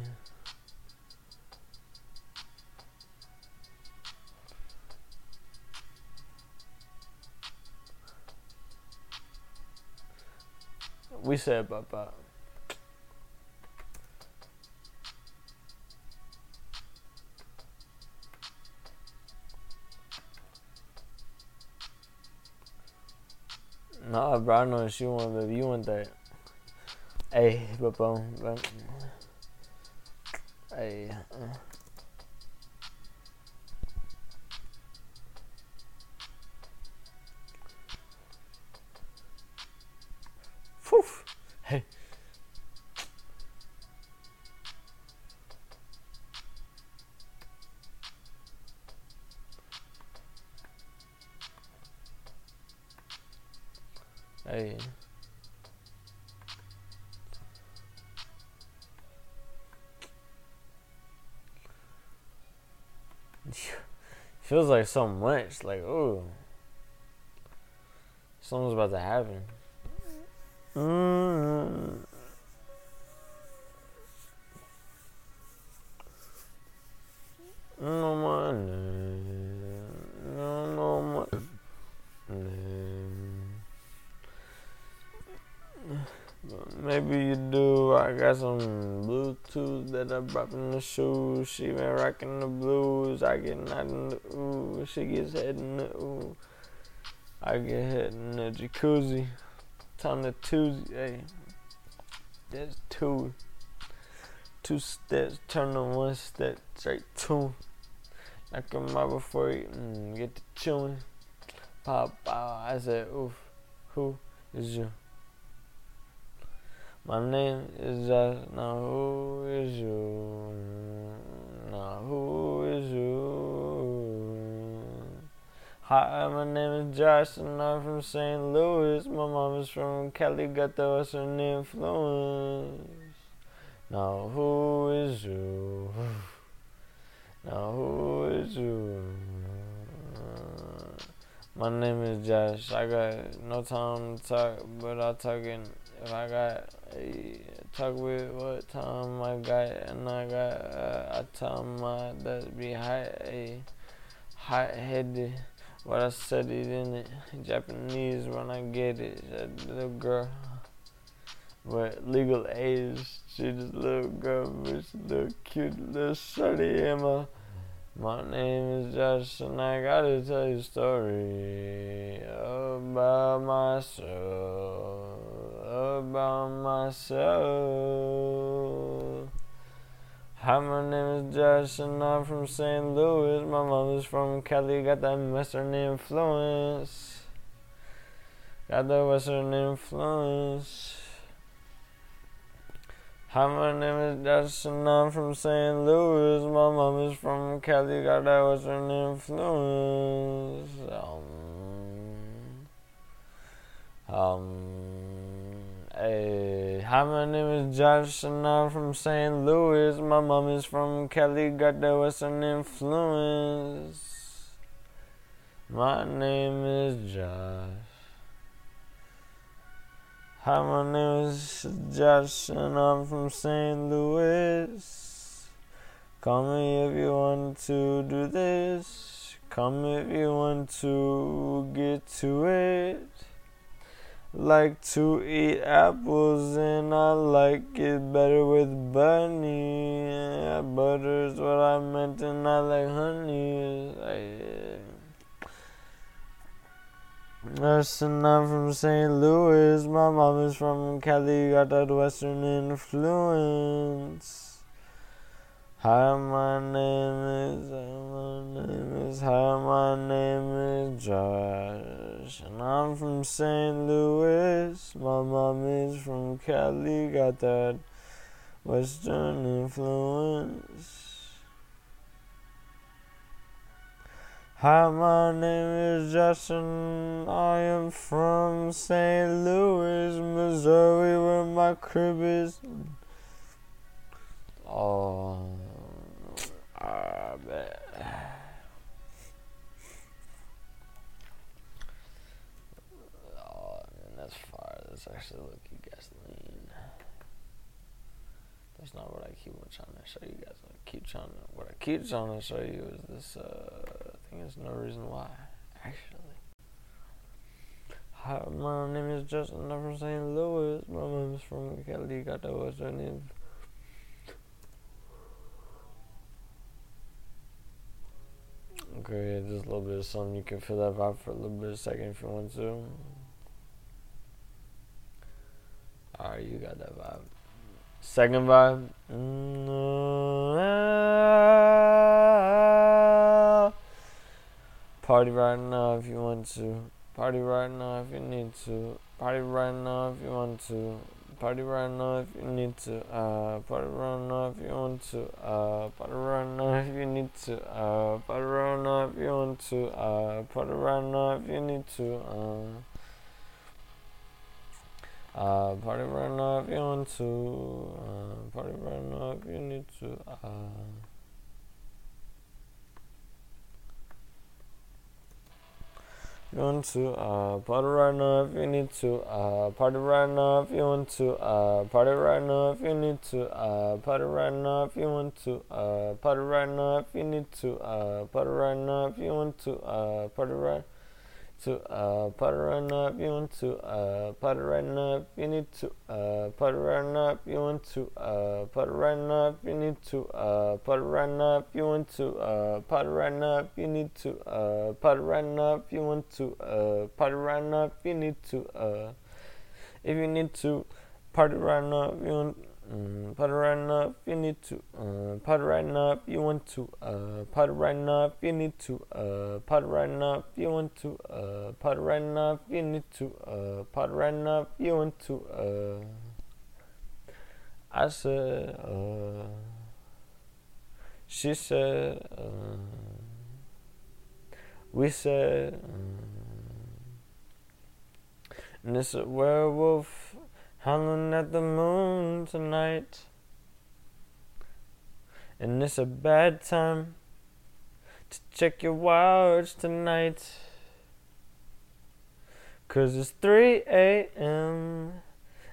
We said Papa. Nah, bro, I know you want, baby. You want that. Hey. But Hey. Feels like so much. Like, oh, something's about to happen. Mm. No money. No, no money. Maybe you do. I got some Bluetooth that I brought from the shoes. She been rocking the blues. I get not in the ooh. She gets head in the ooh. I get head in the jacuzzi. Time to Tuesday. Hey, that's two. Two steps. Turn to one step. Straight two. Knock him out before you mm, get to chewing. Pop out. I said, oof. Who is you? My name is just now who is you? Now who is you? Hi, my name is Josh and I'm from St. Louis. My mom is from Cali, got the Western influence. Now who is you? Now who is you? My name is Josh. I got no time to talk, but I talking if I got a talk with what time I got and I got uh, I tell my that be hot a hot headed what I said it in Japanese when I get it. That little girl but legal age. She just little girl but she little cute little shorty. My my name is Josh, and I gotta tell you a story about myself, about myself. Hi, my name is Josh, and I'm from St. Louis. My is from Cali, got that Western influence. Got that Western influence. Hi, my name is Josh, and I'm from St. Louis. My mom is from Cali, got that Western influence. Um, um, hey, hi, my name is Josh, and I'm from St. Louis. My mom is from Cali, got that Western influence. My name is Josh. Hi, my name is Josh, and I'm from St. Louis. Call me if you want to do this. Call me if you want to get to it. Like to eat apples, and I like it better with bunny. Yeah, butter's what I meant, and I like honey. Listen, I'm from St. Louis. My mom is from Cali, got that Western influence. Hi, my name is, my name is, hi, my name is Josh. And I'm from St. Louis. My mom is from Cali, got that Western influence. Hi, my name is Justin. I am from St. Louis, Missouri, where my crib is. Oh, I bet. That's actually lucky gasoline. That's not what I keep on trying to show you guys. I keep trying to, what I keep trying to show you is this, uh, thing. There's no reason why, actually. Hi, my name is Justin. I'm from St. Louis. My mom's from Cali. Got that was her name. Okay, just a little bit of something. You can feel that vibe for a little bit of second if you want to. Alright, you got that vibe. Second vibe. Mm, Party right now if you want to. Party right now if you need to. Party right now if you want to. Party right now if you need to. Uh, party right now if you want to. Uh, party right now if you need to. Uh, party right now if you want to. Uh, party right now if you need to. Uh, uh, party right now if you want to. Uh, party right now if you need to. Uh, you want to uh, party right now if you need to. Uh, party right now if you want to. Uh, party right now if you need to. Uh, party right now if you want to. Uh, party right now if you need to. Uh, party right now if you want to. Uh, party right to uh, now if you want to uh, party right now you need to uh, party right now you want to uh, party right now you need to uh, party right now you want to uh, party right now you need to uh, party right now you want to uh, party right now you need to uh, if you need to party right now you want Mm, party right up, you need to. Uh, party right up, you want to. Uh, party right up, you need to. Uh, party right up, you want to. Uh, party right up, you need to. Uh, party right up, you want to. Uh, I said. Uh, she said. Uh, we said. Uh, and it's a werewolf howling at the moon tonight. And it's a bad time to check your watch tonight. Cause it's 3 a.m.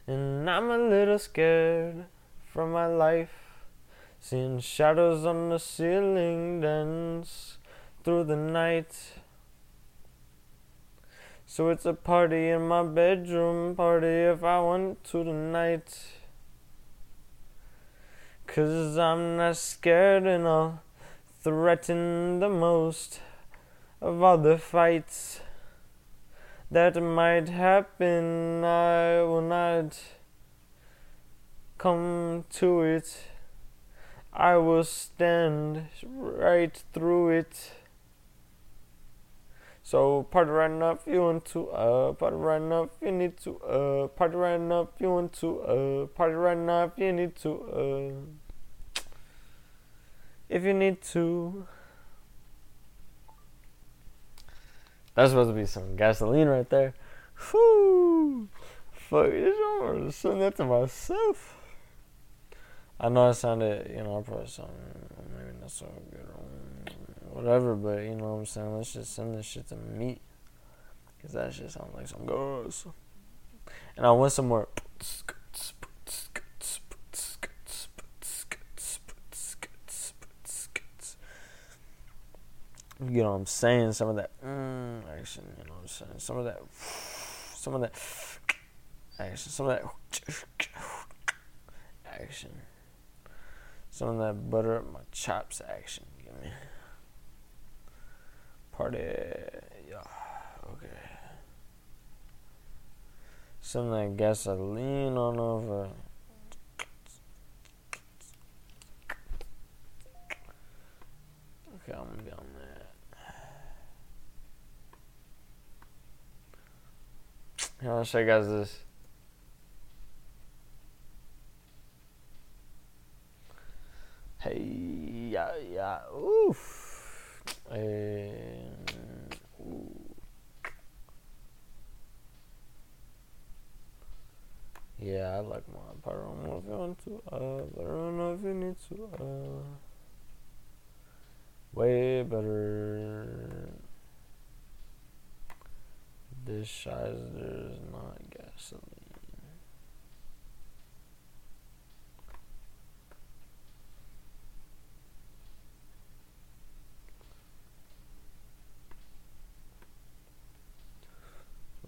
and I'm a little scared from my life. Seeing shadows on the ceiling dance through the night. So it's a party in my bedroom, party if I want to tonight. Cause I'm not scared and I'll threaten the most of all the fights that might happen. I will not come to it. I will stand right through it. So party right now if you want to, uh, party right if you need to, uh, party right if you want to, uh, party right if you need to, uh, if you need to. That's supposed to be some gasoline right there. Whoo! Fuck, I'm gonna send that to myself. I know I sounded, you know, I probably sound maybe not so good whatever, but you know what I'm saying? Let's just send this shit to me. Because that shit sounds like some girls. And I want some more. You know what I'm saying? Some of that mm, action, you know what I'm saying? Some of that, some of that action, some of that action, some of that butter up my chops action. Give me party. Yeah, okay. Some that gasoline on over. Okay, I'm gonna be on that. Here, I'll show you guys this. Hey, yeah, yeah, oof. And, Yeah, I like my don't know if you want to, uh, but I don't know if you need to, uh, way better. This sizer is not gasoline.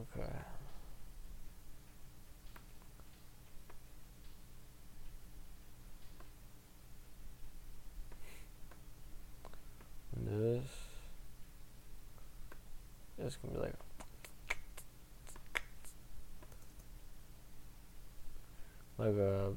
Okay. this. It's gonna be like. Like a.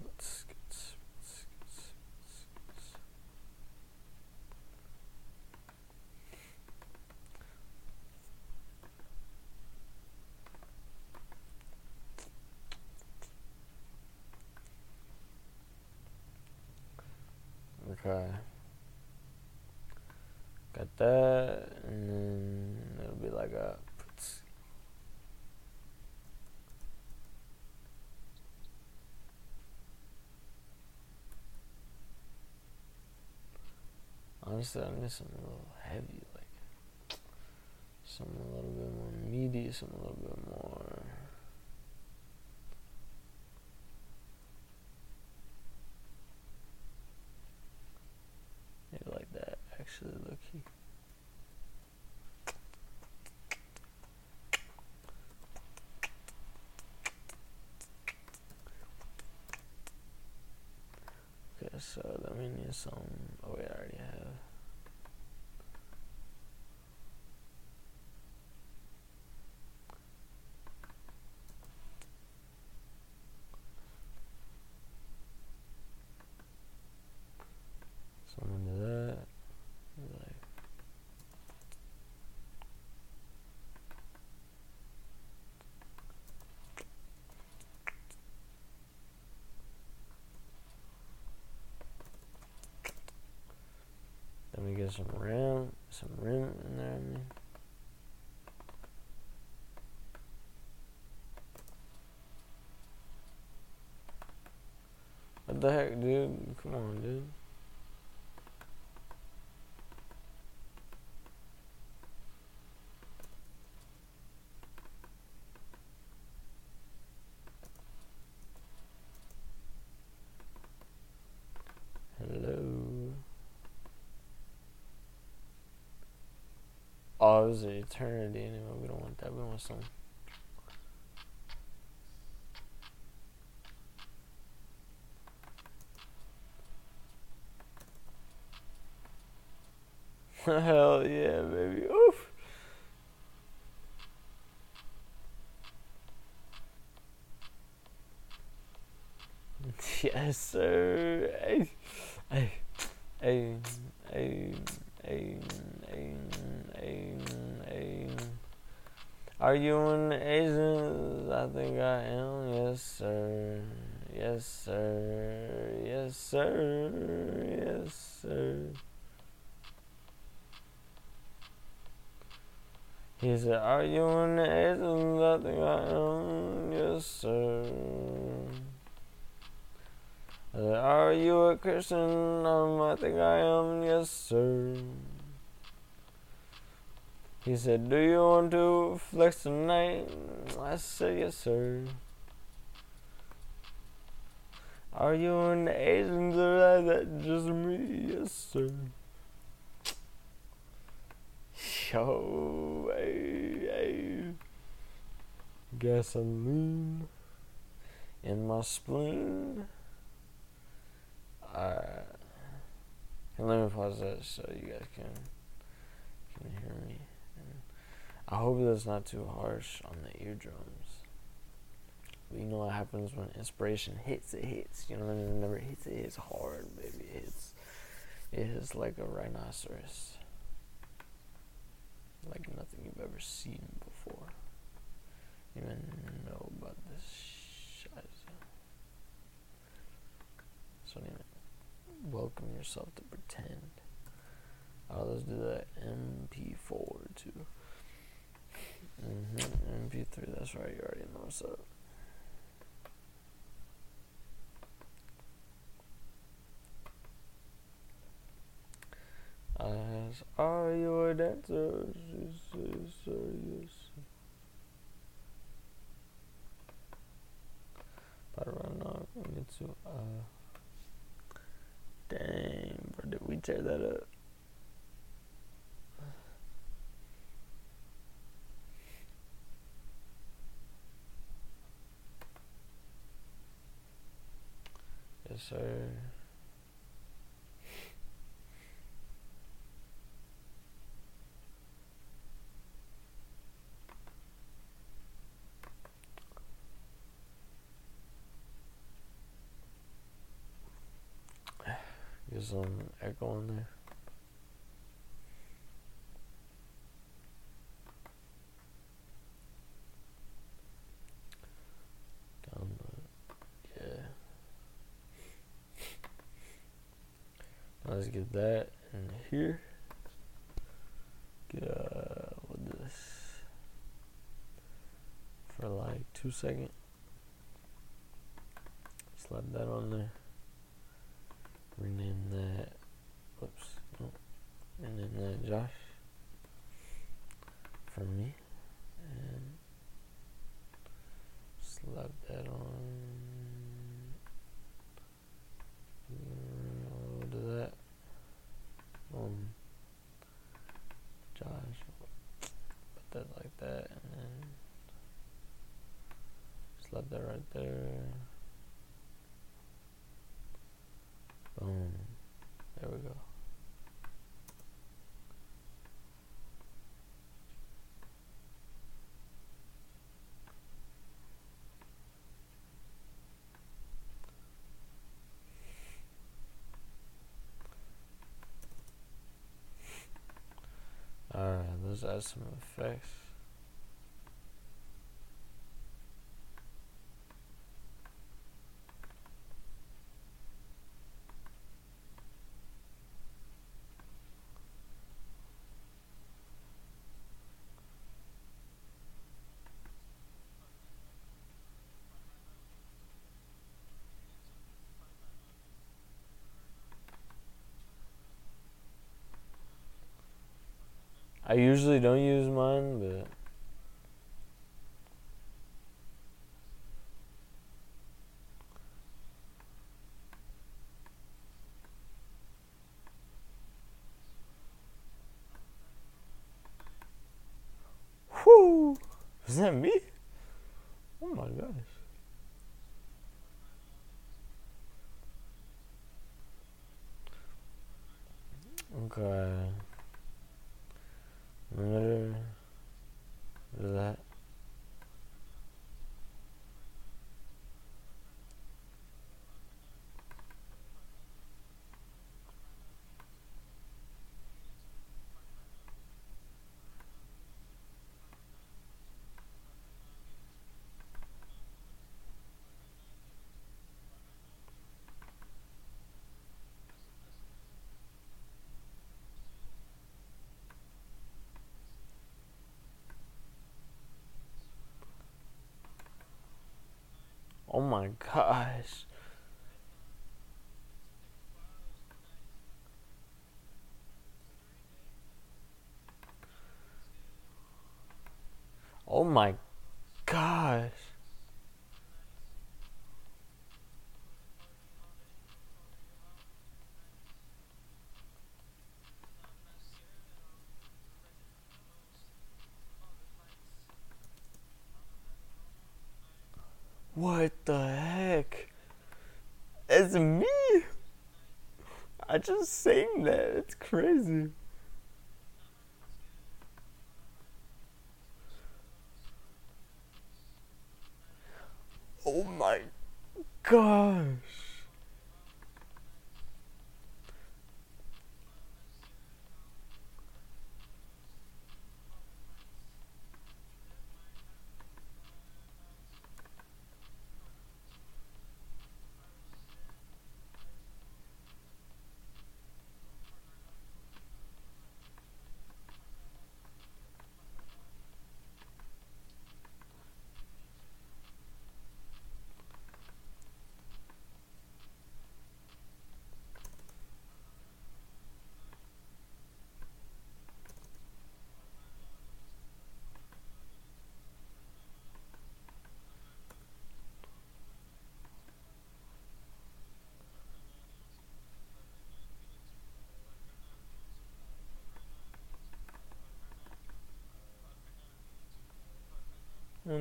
Okay that, and then it'll be like a. Honestly, I need something a little heavy, like something a little bit more meaty, something a little bit more. Maybe like that, actually, so let me need some. Oh, wait, I already have. Someone do that. Like, Let me get some rim, some rim in there. What the heck, dude? Come on, dude. Was an eternity anyway. We don't want that. We want some. Hell yeah, baby. Oof. Yes, sir. Sir. Yes, sir. He said, Are you an Asian? I think I am. Yes, sir. I said, Are you a Christian? Um, I think I am. Yes, sir. He said, Do you want to flex tonight? I said, Yes, sir. Are you an Asian like that? Just me? Yes, sir. Yo, hey, hey. Gasoline in my spleen. Alright. Let me pause that so you guys can can hear me. I hope that's not too harsh on the eardrums. You know what happens when inspiration hits, it hits. You know, when it never hits, it hits hard, baby. It hits, it hits like a rhinoceros. Like nothing you've ever seen before. Even know about this shiza. So anyway, welcome yourself to pretend. Oh, let's do that MP4 too. Mm-hmm. MP3, that's right, you already know what's up. I asked, Are you a dancer? She says, Sir, yes. But right now, we need to, uh, dang, bro, did we tear that up? Yes, sir. Get some echo in there. Yeah. Let's get that in here. uh, with this for like two seconds. Slap that on there. Rename that. Whoops. No. Rename that Josh. For me. And slap that on. mm, Do that. Um. Josh. Put that like that, and then slap that right there. Boom. There we go. Alright, let's add uh, some effects. I usually don't use mine, but Whoo! Was that me? Oh my gosh. Okay. That. Oh my gosh. Oh my gosh. What the heck? It's me. I just sang that. It's crazy. Oh my gosh.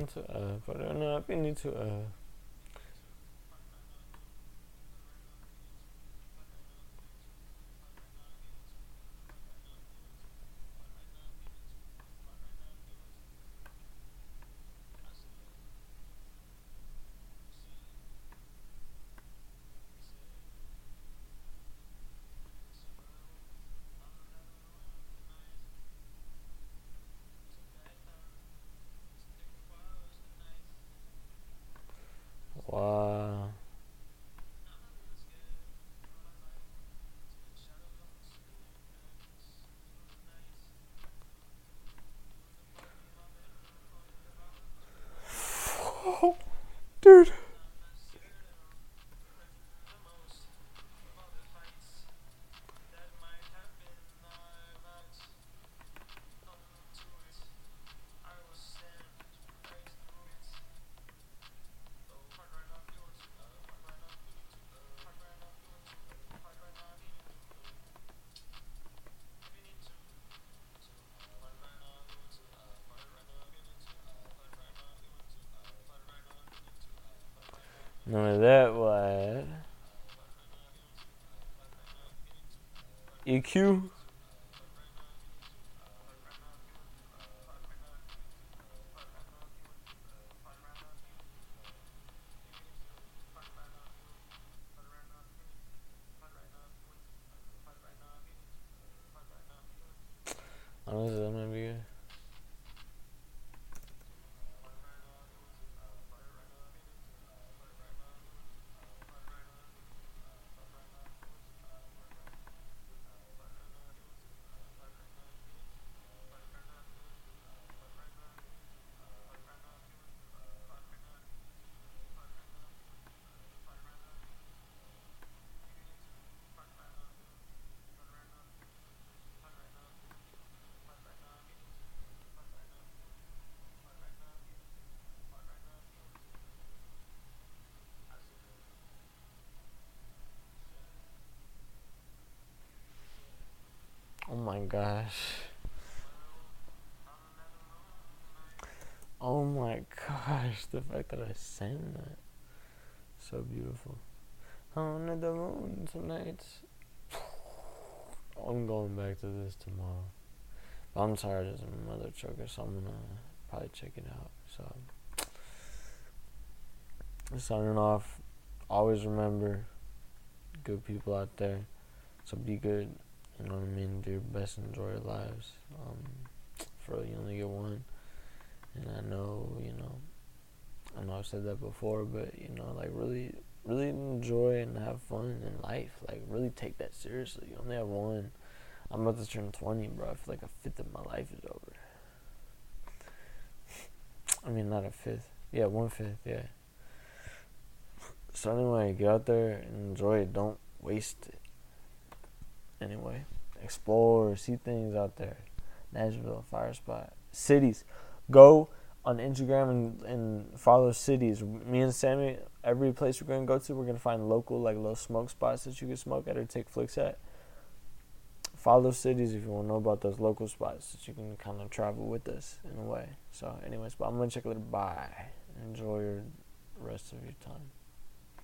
Into uh, but uh, no, I need to uh. Dude. EQ? Honestly, that might be good. Oh my gosh. Oh my gosh, the fact that I sang that. So beautiful. On the moon tonight. I'm going back to this tomorrow. But I'm tired as a mother trucker, so I'm gonna probably check it out. So signing off. Always remember good people out there. So be good. You know what I mean? Do your best, enjoy your lives. Um, for you only get one. And I know, you know, I know I've said that before, but you know, like really, really enjoy and have fun in life. Like really take that seriously. You only have one. I'm about to turn 20, bro. I feel like a fifth of my life is over. I mean, not a fifth. Yeah, one fifth. Yeah. So anyway, get out there and enjoy it. Don't waste it anyway. Explore, see things out there. Nashville, fire spot. Cities. Go on Instagram and, and follow cities. Me and Sammy, every place we're gonna go to, we're gonna find local like little smoke spots that you can smoke at or take flicks at. Follow cities if you want to know about those local spots that you can kind of travel with us in a way. So, anyways, but I'm gonna check it later. Bye. Enjoy your rest of your time.